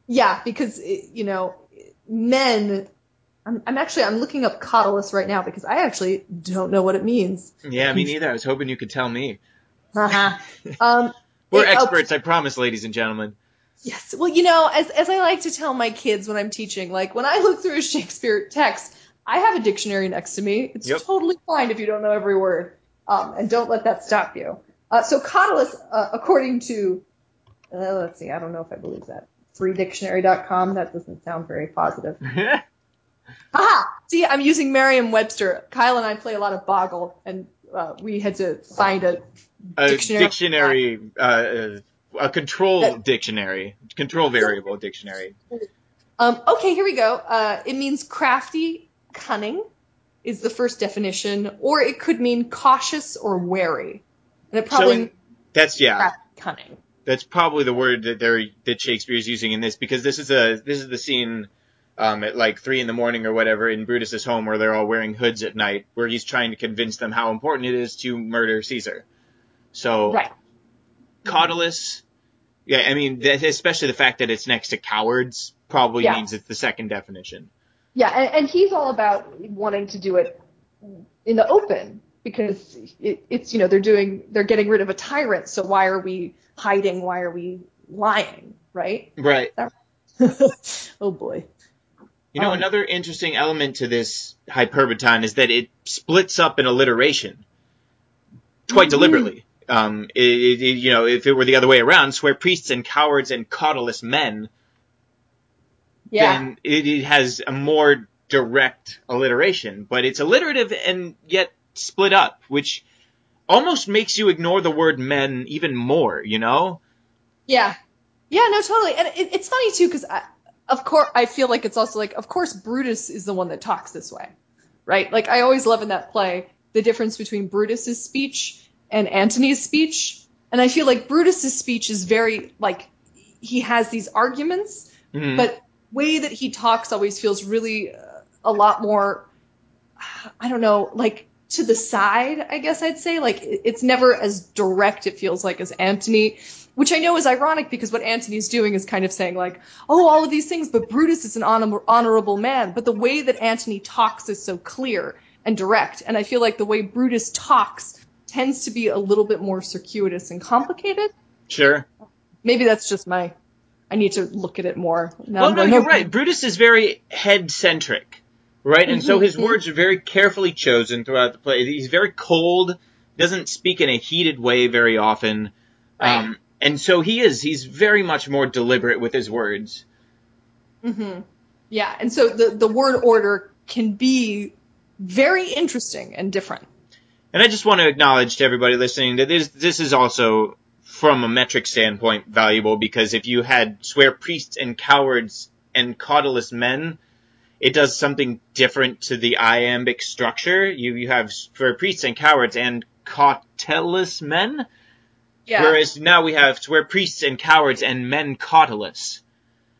Yeah, because it, you know, men. I'm, I'm actually I'm looking up cautelous right now because I actually don't know what it means. Yeah, me neither. I was hoping you could tell me. Uh-huh. um, We're it- oh, experts, I promise, ladies and gentlemen. Yes. Well, you know, as as I like to tell my kids when I'm teaching, like when I look through a Shakespeare text, I have a dictionary next to me. It's Yep. totally fine if you don't know every word, um, and don't let that stop you. Uh, so cautelous, uh, according to, uh, let's see, I don't know if I believe that. Freedictionary.com. That doesn't sound very positive. Haha! See, I'm using Merriam-Webster. Kyle and I play a lot of Boggle, and uh, we had to find a a Dictionary. dictionary, uh, a control That- dictionary, control variable dictionary. Um, okay, here we go. Uh, it means crafty, cunning is the first definition, or it could mean cautious or wary. And it So probably in, that's yeah, crafty, cunning. that's probably the word that they're that Shakespeare's using in this because this is a this is the scene um, at like three in the morning or whatever in Brutus's home where they're all wearing hoods at night, where he's trying to convince them how important it is to murder Caesar. So Right. cautelous, yeah, I mean, especially the fact that it's next to cowards probably Yeah. means it's the second definition. Yeah, and, and he's all about wanting to do it in the open because it, it's you know they're doing they're getting rid of a tyrant. So why are we hiding? Why are we lying? Right? Right. oh boy. You know, Um, another interesting element to this hyperbaton is that it splits up in alliteration quite Mhm. deliberately. Um, it, it, you know, if it were the other way around, swear priests and cowards and cautelous men, Yeah. then it, it has a more direct alliteration. But it's alliterative and yet split up, which almost makes you ignore the word men even more, you know? Yeah. Yeah, no, totally. And it, it's funny too, because of course, I feel like it's also like, of course, Brutus is the one that talks this way, right? Like, I always love in that play the difference between Brutus's speech and Antony's speech. And I feel like Brutus's speech is very, like, he has these arguments, Mhm. but way that he talks always feels really uh, a lot more, I don't know, like to the side, I guess I'd say. Like, it's never as direct, it feels like, as Antony which I know is ironic because what Antony's doing is kind of saying like, oh, all of these things, but Brutus is an honor- honorable man. But the way that Antony talks is so clear and direct, and I feel like the way Brutus talks tends to be a little bit more circuitous and complicated. Sure. Maybe that's just my. I need to look at it more. Now Well, no, you're right. Brutus is very head centric, right? And so his Mhm. words are very carefully chosen throughout the play. He's very cold, doesn't speak in a heated way very often. Right. Um, and so he is. He's very much more deliberate with his words. Mm-hmm. Yeah, and so the the word order can be very interesting and different. And I just want to acknowledge to everybody listening that this this is also from a metric standpoint valuable because if you had swear priests and cowards and cautelous men, it does something different to the iambic structure. You you have swear priests and cowards and cautelous men, Yeah. whereas now we have swear priests and cowards and men cautelous.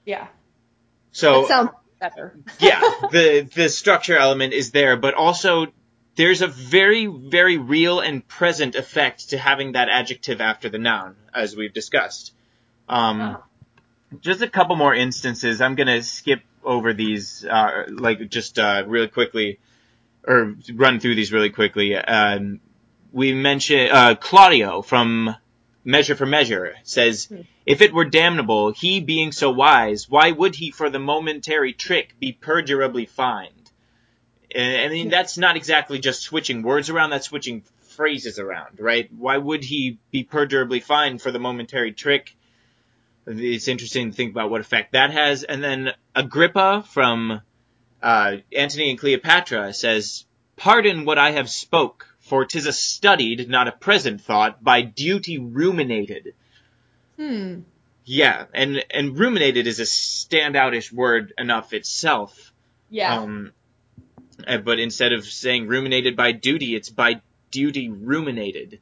yeah. So that sounds better. yeah, the the structure element is there, but also there's a very very real and present effect to having that adjective after the noun, as we've discussed. Um, Uh-huh. Just a couple more instances. I'm gonna skip over these, uh, like just uh, really quickly, or run through these really quickly. Um, we mentioned uh, Claudio from Measure for Measure says, Hmm. "If it were damnable, he being so wise, why would he for the momentary trick be perdurably fined?" And, I mean, that's not exactly just switching words around; that's switching phrases around, right? Why would he be perdurably fine for the momentary trick? It's interesting to think about what effect that has. And then Agrippa from uh, Antony and Cleopatra says, Pardon what I have spoke, for 'tis a studied, not a present thought, by duty ruminated. Hmm. Yeah, and, and ruminated is a standoutish word enough itself. Yeah. Um, uh, but instead of saying ruminated by duty, it's by duty ruminated.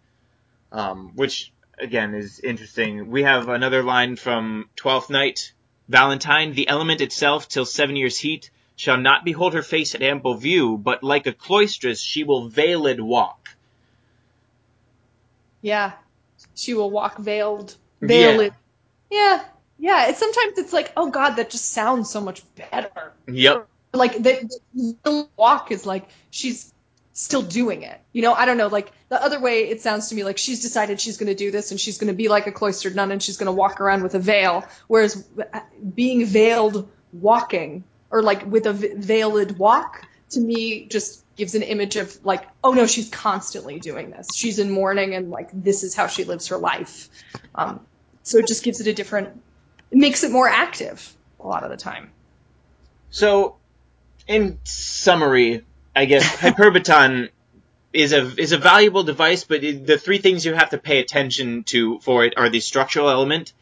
Um, which, again, is interesting. We have another line from Twelfth Night. Valentine, the element itself, till seven years' heat, shall not behold her face at ample view, but like a cloistress she will veiled walk. Yeah. She will walk veiled. Yeah. Veiled. Yeah. Yeah. It's sometimes it's like, oh God, that just sounds so much better. Yep. Like the, the walk is like she's still doing it. You know, I don't know. Like the other way, it sounds to me like she's decided she's going to do this and she's going to be like a cloistered nun and she's going to walk around with a veil. Whereas being veiled walking or like with a veiled walk to me just gives an image of like, oh no, she's constantly doing this. She's in mourning and like this is how she lives her life. Um, so it just gives it a different, it makes it more active a lot of the time. So, in summary, I guess Hyperbaton is a is a valuable device, but it, the three things you have to pay attention to for it are the structural element,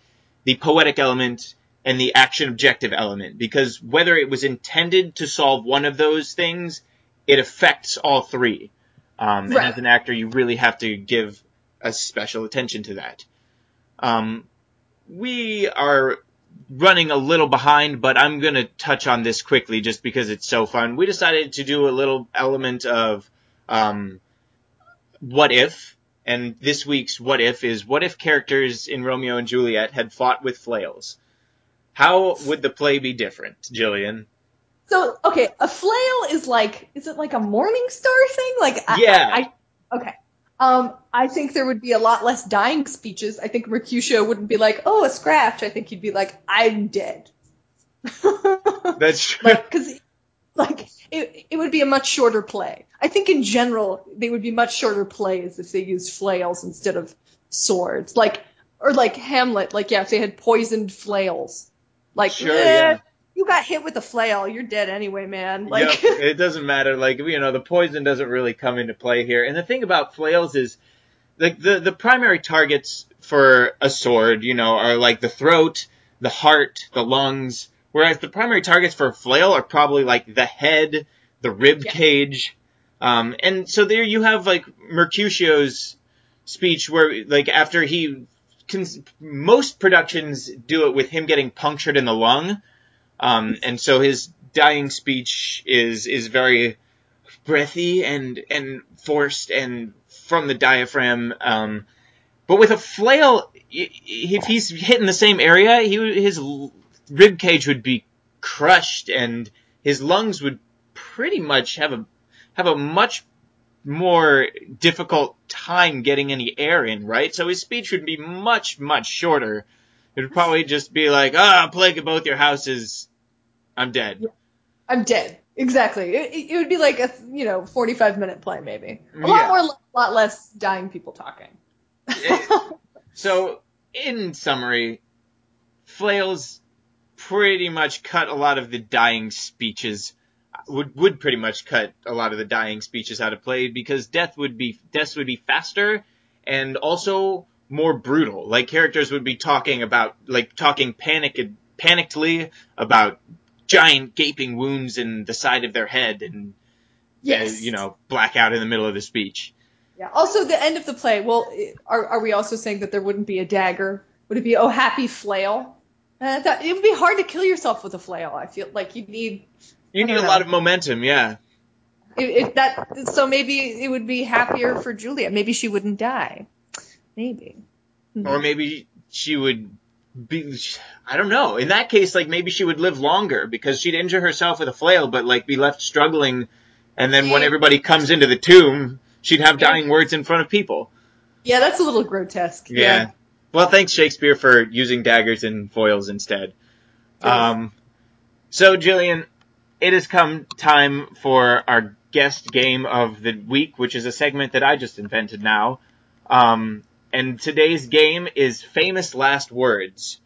the poetic element, and the action objective element. Because whether it was intended to solve one of those things, it affects all three. Um, And as an actor, you really have to give a special attention to that. Um, we are running a little behind, but I'm going to touch on this quickly just because it's so fun. We decided to do a little element of um, what if, and this week's what if is what if characters in Romeo and Juliet had fought with flails? How would the play be different, Gillian? So okay, a flail is like is it like a morning star thing? Like I, Yeah. I, I okay. Um, I think there would be a lot less dying speeches. I think Mercutio wouldn't be like, "Oh, a scratch." I think he'd be like, "I'm dead." That's true. like because Like it, it would be a much shorter play. I think in general they would be much shorter plays if they used flails instead of swords. Like or like Hamlet, like yeah, if they had poisoned flails. Like Sure, eh, yeah. You got hit with a flail, you're dead anyway, man. Like Yep, it doesn't matter. Like you know, the poison doesn't really come into play here. And the thing about flails is, like the the primary targets for a sword, you know, are like the throat, the heart, the lungs. Whereas the primary targets for a flail are probably like the head, the rib Yeah. cage. Um, and so there you have like Mercutio's speech where like after he cons- most productions do it with him getting punctured in the lung. Um, and so his dying speech is is very breathy and and forced and from the diaphragm. Um, but with a flail, if he's hitting the same area, he his rib cage would be crushed and his lungs would pretty much have a have a much more difficult time getting any air in, right? So his speech would be much much shorter. It would probably just be like, "Ah, plague of both your houses, I'm dead." I'm dead. Exactly. It, it- it would be like a you know 45 minute play maybe. A Yeah. lot more, a lot less dying people talking. So, in summary, flails pretty much cut a lot of the dying speeches. Would would pretty much cut a lot of the dying speeches out of play because death would be deaths would be faster and also more brutal. Like characters would be talking about like talking panic panickedly about giant gaping wounds in the side of their head and yes. uh, you know blackout in the middle of the speech. Yeah. Also, the end of the play. Well, are are we also saying that there wouldn't be a dagger? Would it be oh happy flail? Uh, that, it would be hard to kill yourself with a flail. I feel like you need You need don't a know. lot of momentum, yeah. it, it, that. So maybe it would be happier for Julia. Maybe she wouldn't die. Maybe. Hmm. or maybe she would be I don't know. In that case, like maybe she would live longer because she'd injure herself with a flail, but like be left struggling, and then when everybody comes into the tomb, she'd have dying words in front of people. Yeah, that's a little grotesque. Yeah. Well, thanks Shakespeare for using daggers and foils instead. Um, so Gillian, it has come time for our guest game of the week, which is a segment that I just invented now. Um, and today's game is famous last words.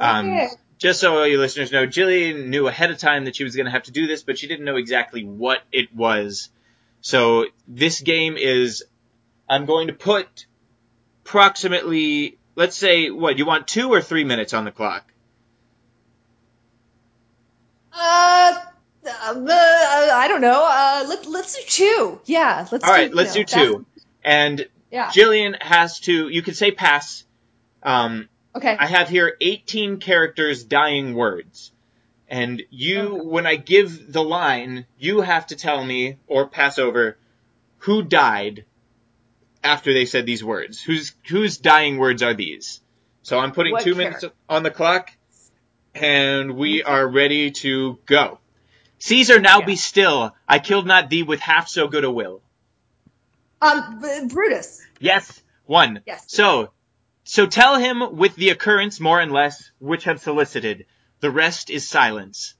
Um, Okay. just so all you listeners know, Gillian knew ahead of time that she was going to have to do this, but she didn't know exactly what it was. So this game is, I'm going to put approximately, let's say, what, you want two or three minutes on the clock? Uh, um, uh, I don't know. Uh, let, let's do two. Yeah, let's. All right, do, let's you do know, two. And Yeah. Gillian has to, you can say pass. Um, Okay. I have here 18 characters dying words. And you, Okay. when I give the line, you have to tell me or pass over who died after they said these words. Whose whose dying words are these? So I'm putting What two character? minutes on the clock, and we are ready to go. Caesar, now Yeah. be still. I killed not thee with half so good a will. Um, Brutus. Yes, one. Yes. So, so tell him with the occurrence more and less which have solicited. The rest is silence.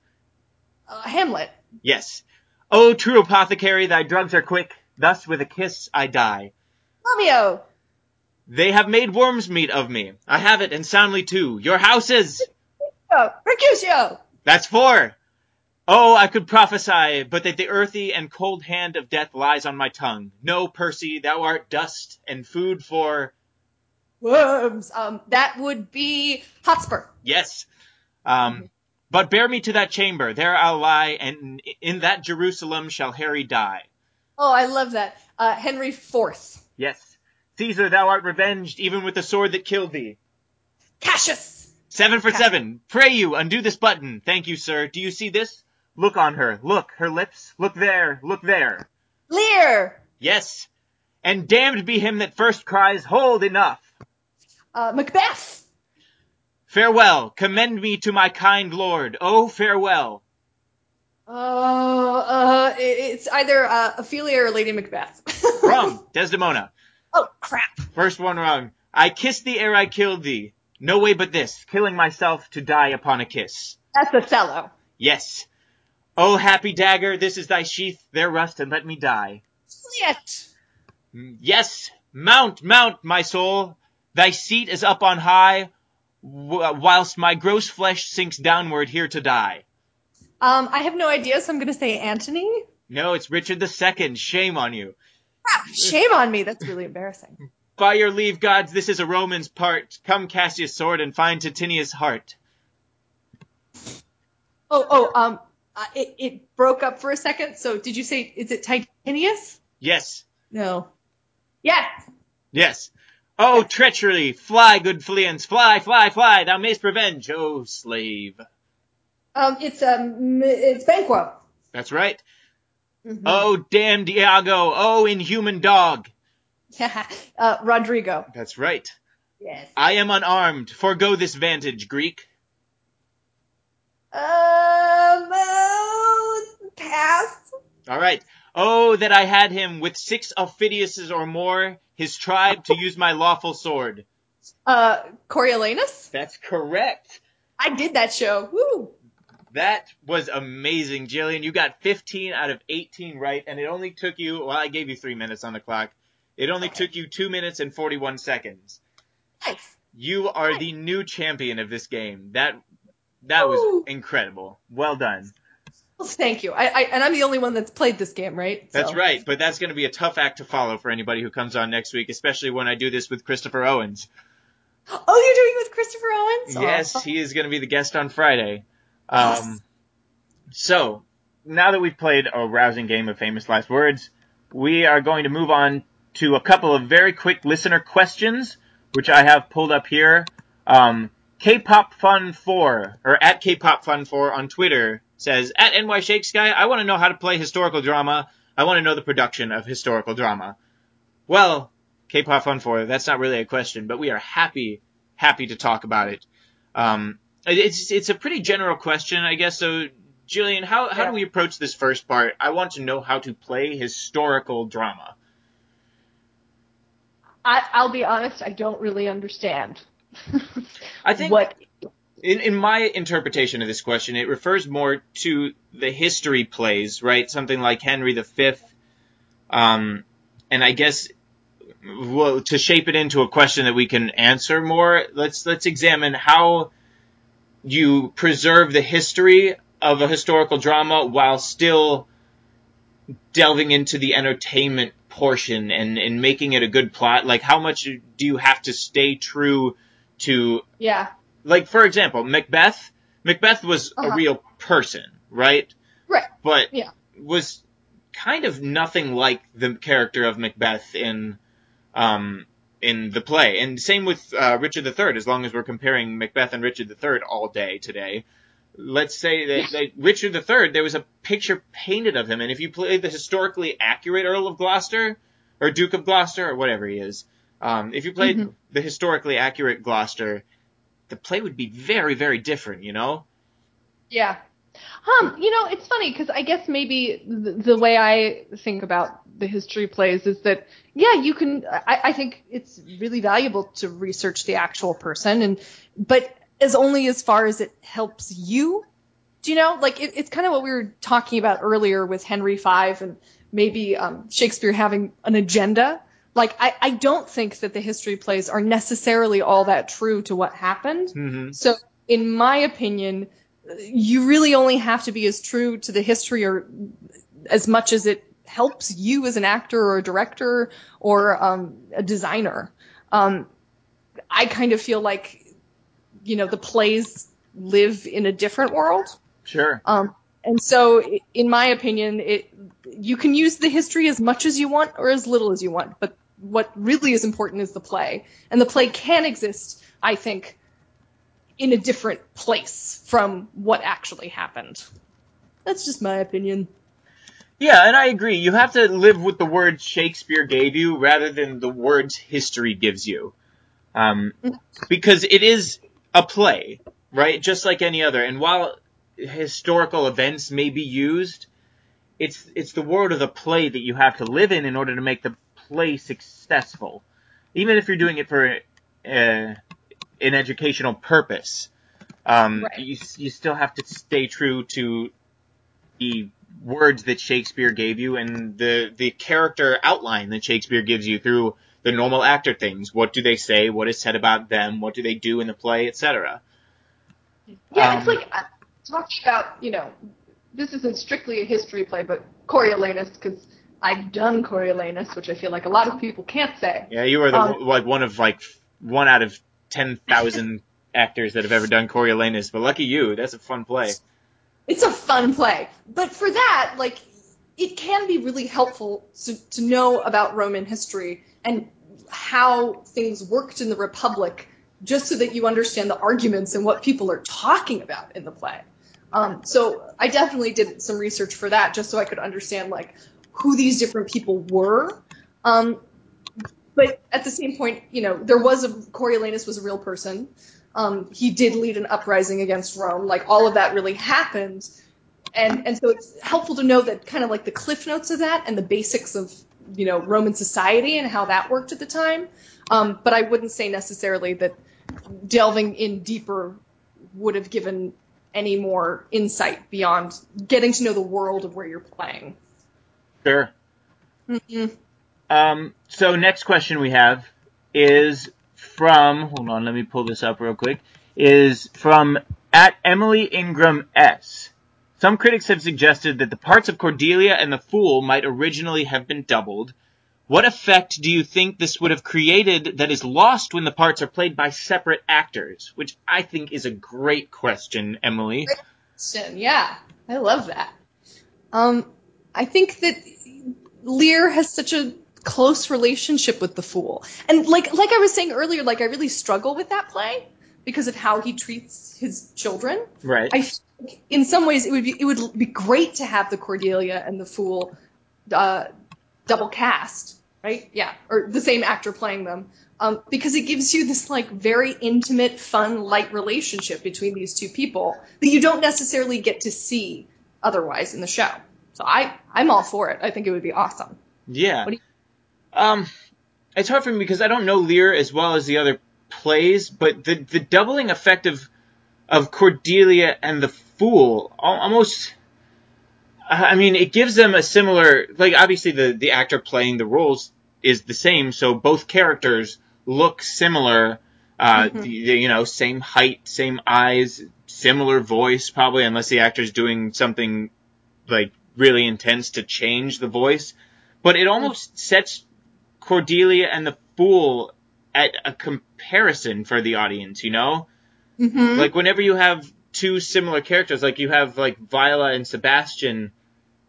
Uh, Hamlet. Yes. O true apothecary, thy drugs are quick. Thus with a kiss I die. Romeo. They have made worms meat of me. I have it and soundly too. Your houses. Mercutio. That's four. Oh, I could prophesy, but that the earthy and cold hand of death lies on my tongue. No, Percy, thou art dust and food for Worms. Um, that would be Hotspur. Yes. Um, but bear me to that chamber, there I'll lie, and in that Jerusalem shall Harry die. Oh, I love that. Uh, Henry IV. Yes. Caesar, thou art revenged, even with the sword that killed thee. Cassius. Seven for seven. Pray you, undo this button. Thank you, sir. Do you see this? Look on her. Look, her lips. Look there. Look there. Lear. Yes. And damned be him that first cries, Hold enough. Uh, Macbeth. Farewell. Commend me to my kind lord. Oh, farewell. Uh, uh, it's either uh, Ophelia or Lady Macbeth. Wrong. Desdemona. oh, crap. First one wrong. I kissed thee ere I killed thee. No way but this, killing myself to die upon a kiss. That's Othello. Yes. Oh, happy dagger, this is thy sheath, there rust and let me die. Yet! Yes, mount, mount, my soul, thy seat is up on high, whilst my gross flesh sinks downward here to die. Um, I have no idea, so I'm gonna say Antony. No, it's Richard II. Shame on you. Ah, shame on me. That's really embarrassing. By your leave, gods, this is a Roman's part. Come, Cassius' sword and find Titinius' heart. Oh, oh, um, uh, it, it broke up for a second. So did you say, is it Titinius? Yes. No. Yes. Yes. Oh, treachery! Fly, good Fleance, fly, fly, fly! Thou mayst revenge, oh slave. Um, it's um, it's Banquo. That's right. Mm-hmm. Oh, damn Iago! Oh, inhuman dog! Yeah, uh, Roderigo. That's right. Yes. I am unarmed. Forgo this vantage, Greek. Um, uh, pass. All right. Oh, that I had him with six Aufidiuses or more, his tribe, to use my lawful sword. Uh, Coriolanus? That's correct. I did that show. Woo! That was amazing, Gillian. You got 15 out of 18 right, and it only took you, well, I gave you three minutes on the clock. It only okay. took you two minutes and 41 seconds. Nice. You are nice. the new champion of this game. That, that Ooh. was incredible. Well done. Well, thank you. I, I, and I'm the only one that's played this game, right? So. That's right, but that's going to be a tough act to follow for anybody who comes on next week, especially when I do this with Christopher Owens. Oh, you're doing it with Christopher Owens? Yes, oh. he is going to be the guest on Friday. Um, so now that we've played a rousing game of famous last words, we are going to move on to a couple of very quick listener questions, which I have pulled up here. Um, K-pop Fun 4, or at K-pop Fun 4 on Twitter says, at NY Shakes Guy, I want to know how to play historical drama. I want to know the production of historical drama. Well, K-pop Fun 4, that's not really a question, but we are happy, happy to talk about it. Um, it's, it's a pretty general question, I guess. So, Gillian, how, how yeah. do we approach this first part? I want to know how to play historical drama. I, I'll be honest, I don't really understand. I think what in, in my interpretation of this question, it refers more to the history plays, right? Something like Henry V. Um, and I guess, well, to shape it into a question that we can answer more, let's let's examine how you preserve the history of a historical drama while still delving into the entertainment portion and, and making it a good plot. Like, how much do you have to stay true to yeah like for example, Macbeth. Macbeth was uh-huh. a real person, right? Right. But yeah. was kind of nothing like the character of Macbeth in um in the play. And same with uh, Richard III. As long as we're comparing Macbeth and Richard III all day today, let's say that, that Richard III, there was a picture painted of him, and if you play the historically accurate Earl of Gloucester or Duke of Gloucester or whatever he is, um, if you played mm-hmm. the historically accurate Gloucester, the play would be very, very different, you know? Yeah. Um, you know, it's funny because I guess maybe the, the, way I think about the history plays is that, yeah, you can. I, I think it's really valuable to research the actual person, and but as only as far as it helps you. Do you know? Like it, it's kind of what we were talking about earlier with Henry V and maybe um, Shakespeare having an agenda like I, I don't think that the history plays are necessarily all that true to what happened. Mm-hmm. So in my opinion, you really only have to be as true to the history or as much as it helps you as an actor or a director or um, a designer. Um, I kind of feel like, you know, the plays live in a different world. Sure. Um, and so, in my opinion, it you can use the history as much as you want or as little as you want, but what really is important is the play. And the play can exist, I think, in a different place from what actually happened. That's just my opinion. Yeah, and I agree. You have to live with the words Shakespeare gave you rather than the words history gives you. Um, because it is a play, right? Just like any other. And while historical events may be used, it's it's the world of the play that you have to live in in order to make the play successful, even if you're doing it for uh, an educational purpose. Um, right. you you still have to stay true to the words that Shakespeare gave you and the the character outline that Shakespeare gives you through the normal actor things. What do they say? What is said about them? What do they do in the play, etc. Yeah, um, it's like uh, talking about you know this isn't strictly a history play, but Coriolanus because I've done Coriolanus, which I feel like a lot of people can't say. Yeah, you are the um, like one of like one out of ten thousand actors that have ever done Coriolanus, but lucky you, that's a fun play. It's a fun play, but for that, like, it can be really helpful to, to know about Roman history and how things worked in the Republic, just so that you understand the arguments and what people are talking about in the play. Um, so I definitely did some research for that, just so I could understand like who these different people were. Um, but at the same point, you know, there was a Coriolanus was a real person. Um, he did lead an uprising against Rome. Like all of that really happened, and and so it's helpful to know that kind of like the cliff notes of that and the basics of you know Roman society and how that worked at the time. Um, but I wouldn't say necessarily that delving in deeper would have given any more insight beyond getting to know the world of where you're playing. Sure. Mm-hmm. Um, so next question we have is from. Hold on, let me pull this up real quick. Is from at Emily Ingram S. Some critics have suggested that the parts of Cordelia and the Fool might originally have been doubled. What effect do you think this would have created that is lost when the parts are played by separate actors? Which I think is a great question, Emily. Great question, yeah. I love that. Um, I think that Lear has such a close relationship with the fool. And like like I was saying earlier, like I really struggle with that play because of how he treats his children. Right. I in some ways it would be it would be great to have the Cordelia and the fool uh, double cast, right? Yeah, or the same actor playing them. Um, because it gives you this like very intimate, fun, light relationship between these two people that you don't necessarily get to see otherwise in the show. So I I'm all for it. I think it would be awesome. Yeah. You- um, it's hard for me because I don't know Lear as well as the other plays, but the the doubling effect of of Cordelia and the Fool almost. I mean, it gives them a similar, like obviously the the actor playing the roles is the same, so both characters look similar. Uh, mm-hmm. the, the, you know, same height, same eyes, similar voice, probably, unless the actor's doing something like really intense to change the voice. But it almost sets Cordelia and the Fool at a comparison for the audience, you know? Mm-hmm. Like whenever you have two similar characters, like you have like Viola and Sebastian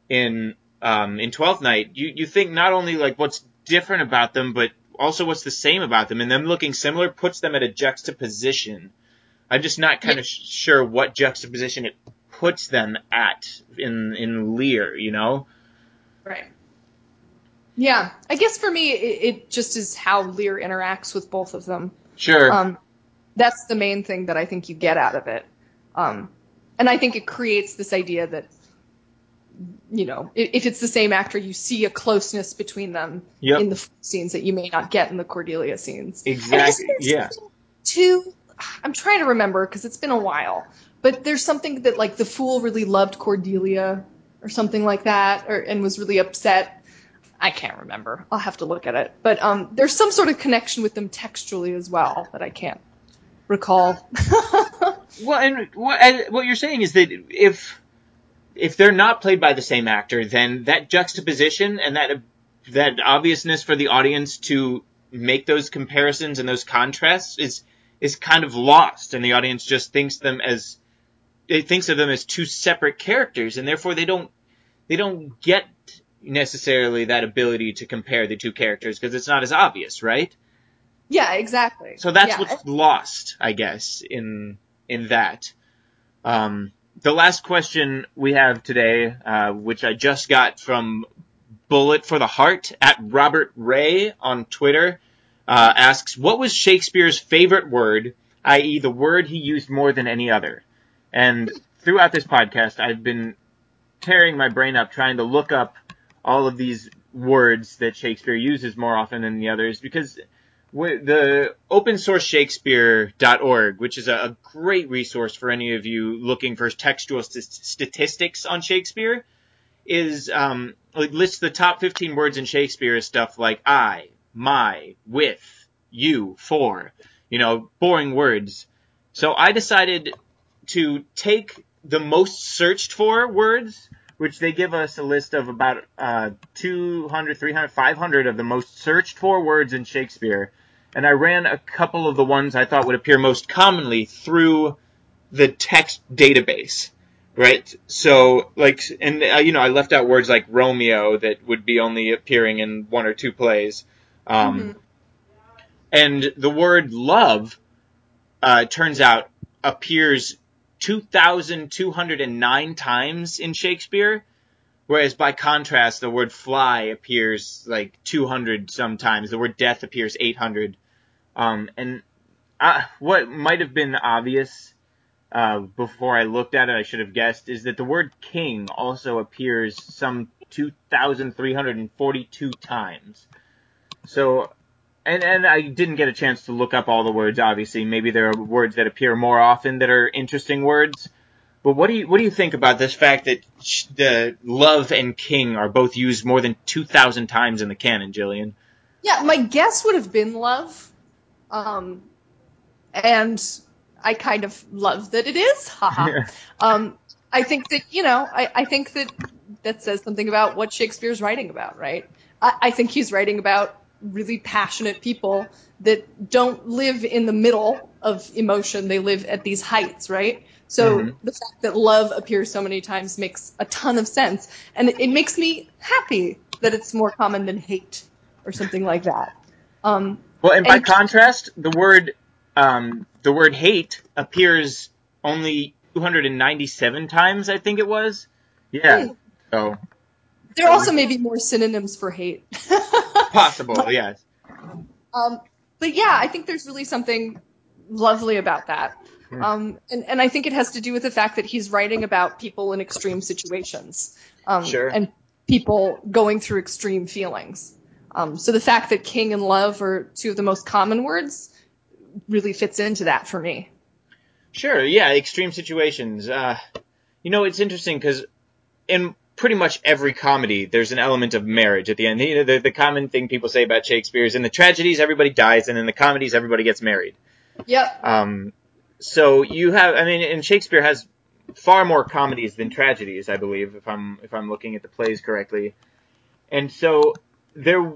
in um, in Twelfth Night, you you think not only like what's different about them, but also what's the same about them, and them looking similar puts them at a juxtaposition. I'm just not kind of sh- sure what juxtaposition it puts them at in in Lear, you know? Right. Yeah, I guess for me, it, it, just is how Lear interacts with both of them. Sure. Um, that's the main thing that I think you get out of it. Um, and I think it creates this idea that, you know, if, it's the same actor, you see a closeness between them yep. in the scenes that you may not get in the Cordelia scenes. Exactly. Yeah. Too, I'm trying to remember because it's been a while, but there's something that like the fool really loved Cordelia or something like that, or and was really upset I can't remember. I'll have to look at it. But um, there's some sort of connection with them textually as well that I can't recall. well, and what, what you're saying is that if if they're not played by the same actor, then that juxtaposition and that that obviousness for the audience to make those comparisons and those contrasts is is kind of lost, and the audience just thinks them as it thinks of them as two separate characters, and therefore they don't they don't get necessarily that ability to compare the two characters because it's not as obvious, right? Yeah, exactly. So that's yeah. what's lost, I guess, in in that. Um, the last question we have today, uh, which I just got from Bullet for the Heart at Robert Ray on Twitter, uh, asks, "What was Shakespeare's favorite word, i.e., the word he used more than any other?" And throughout this podcast, I've been tearing my brain up trying to look up all of these words that Shakespeare uses more often than the others because the open source shakespeare.org, which is a, great resource for any of you looking for textual st- statistics on Shakespeare, is um, like lists the top 15 words in Shakespeare as stuff like I, my, with, you, for, you know, boring words. So I decided to take the most searched for words, which they give us a list of about uh, 200, 300, 500 of the most searched for words in Shakespeare. And I ran a couple of the ones I thought would appear most commonly through the text database. Right? So, like, and, uh, you know, I left out words like Romeo that would be only appearing in one or two plays. Um, mm-hmm. And the word love, uh, turns out appears 2,209 times in Shakespeare, whereas by contrast, the word fly appears like 200 sometimes. The word death appears 800. Um, and I, what might have been obvious uh, before I looked at it, I should have guessed, is that the word king also appears some 2,342 times. So and and I didn't get a chance to look up all the words. Obviously, maybe there are words that appear more often that are interesting words. But what do you what do you think about this fact that the love and king are both used more than two thousand times in the canon, Gillian? Yeah, my guess would have been love, um, and I kind of love that it is. Haha. Um, I think that you know, I, I think that that says something about what Shakespeare's writing about, right? I, I think he's writing about really passionate people that don't live in the middle of emotion. They live at these heights, right? So mm-hmm. the fact that love appears so many times makes a ton of sense. And it, it makes me happy that it's more common than hate or something like that. Um, well, and by and, contrast, the word, um, the word hate appears only 297 times, I think it was. Yeah. Hmm. So. There also may be more synonyms for hate. Possible, yes. Um, but yeah, I think there's really something lovely about that. Hmm. Um, and, and I think it has to do with the fact that he's writing about people in extreme situations. Um, sure. And people going through extreme feelings. Um, so the fact that king and love are two of the most common words really fits into that for me. Sure, yeah, extreme situations. Uh, you know, it's interesting because in pretty much every comedy, there's an element of marriage at the end. You know, the, the common thing people say about Shakespeare is in the tragedies, everybody dies, and in the comedies, everybody gets married. Yep. Um, so you have, I mean, and Shakespeare has far more comedies than tragedies, I believe, if I'm if I'm looking at the plays correctly. And so there,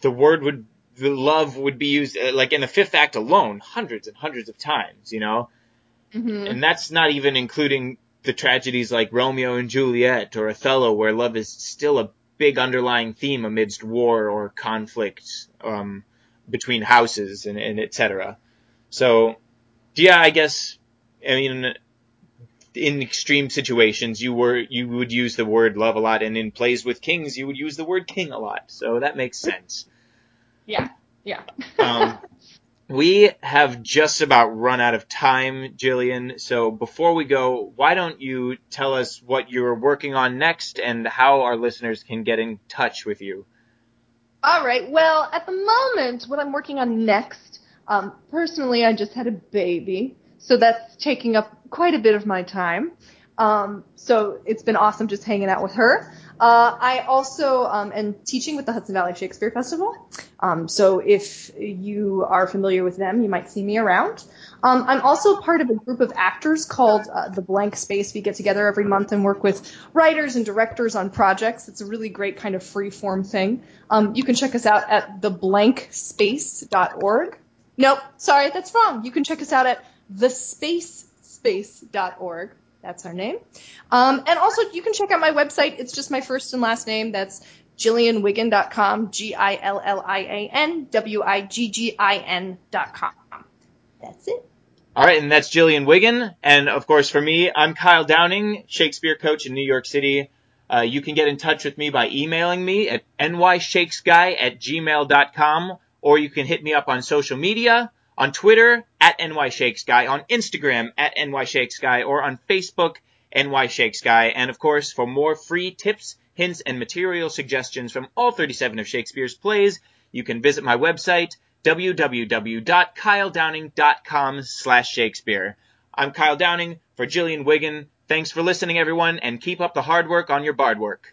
the word would, the love would be used uh, like in the fifth act alone, hundreds and hundreds of times, you know. Mm-hmm. And that's not even including the tragedies like Romeo and Juliet or Othello, where love is still a big underlying theme amidst war or conflict um, between houses and, and etc. So, yeah, I guess I mean in extreme situations you were you would use the word love a lot, and in plays with kings you would use the word king a lot. So that makes sense. Yeah, yeah. um, we have just about run out of time, Gillian. So before we go, why don't you tell us what you're working on next and how our listeners can get in touch with you? All right. Well, at the moment, what I'm working on next, um, personally, I just had a baby, so that's taking up quite a bit of my time. Um, so it's been awesome just hanging out with her. Uh, I also um, am teaching with the Hudson Valley Shakespeare Festival. Um, so if you are familiar with them, you might see me around. Um, I'm also part of a group of actors called uh, The Blank Space. We get together every month and work with writers and directors on projects. It's a really great kind of free form thing. Um, you can check us out at theblankspace.org. Nope, sorry, that's wrong. You can check us out at thespacespace.org. That's our name. Um, and also, you can check out my website. It's just my first and last name. That's GillianWiggin.com. G I L L I A N W I G G I N.com. That's it. All right, and that's Gillian Wiggin. And of course, for me, I'm Kyle Downing, Shakespeare coach in New York City. Uh, you can get in touch with me by emailing me at nyshakesguy at gmail.com, or you can hit me up on social media on Twitter at NYShakesGuy, on Instagram at NYShakesGuy, or on Facebook, NYShakesGuy. And of course, for more free tips, hints, and material suggestions from all 37 of Shakespeare's plays, you can visit my website, www.kyledowning.com slash Shakespeare. I'm Kyle Downing for Gillian Wiggin. Thanks for listening, everyone, and keep up the hard work on your bard work.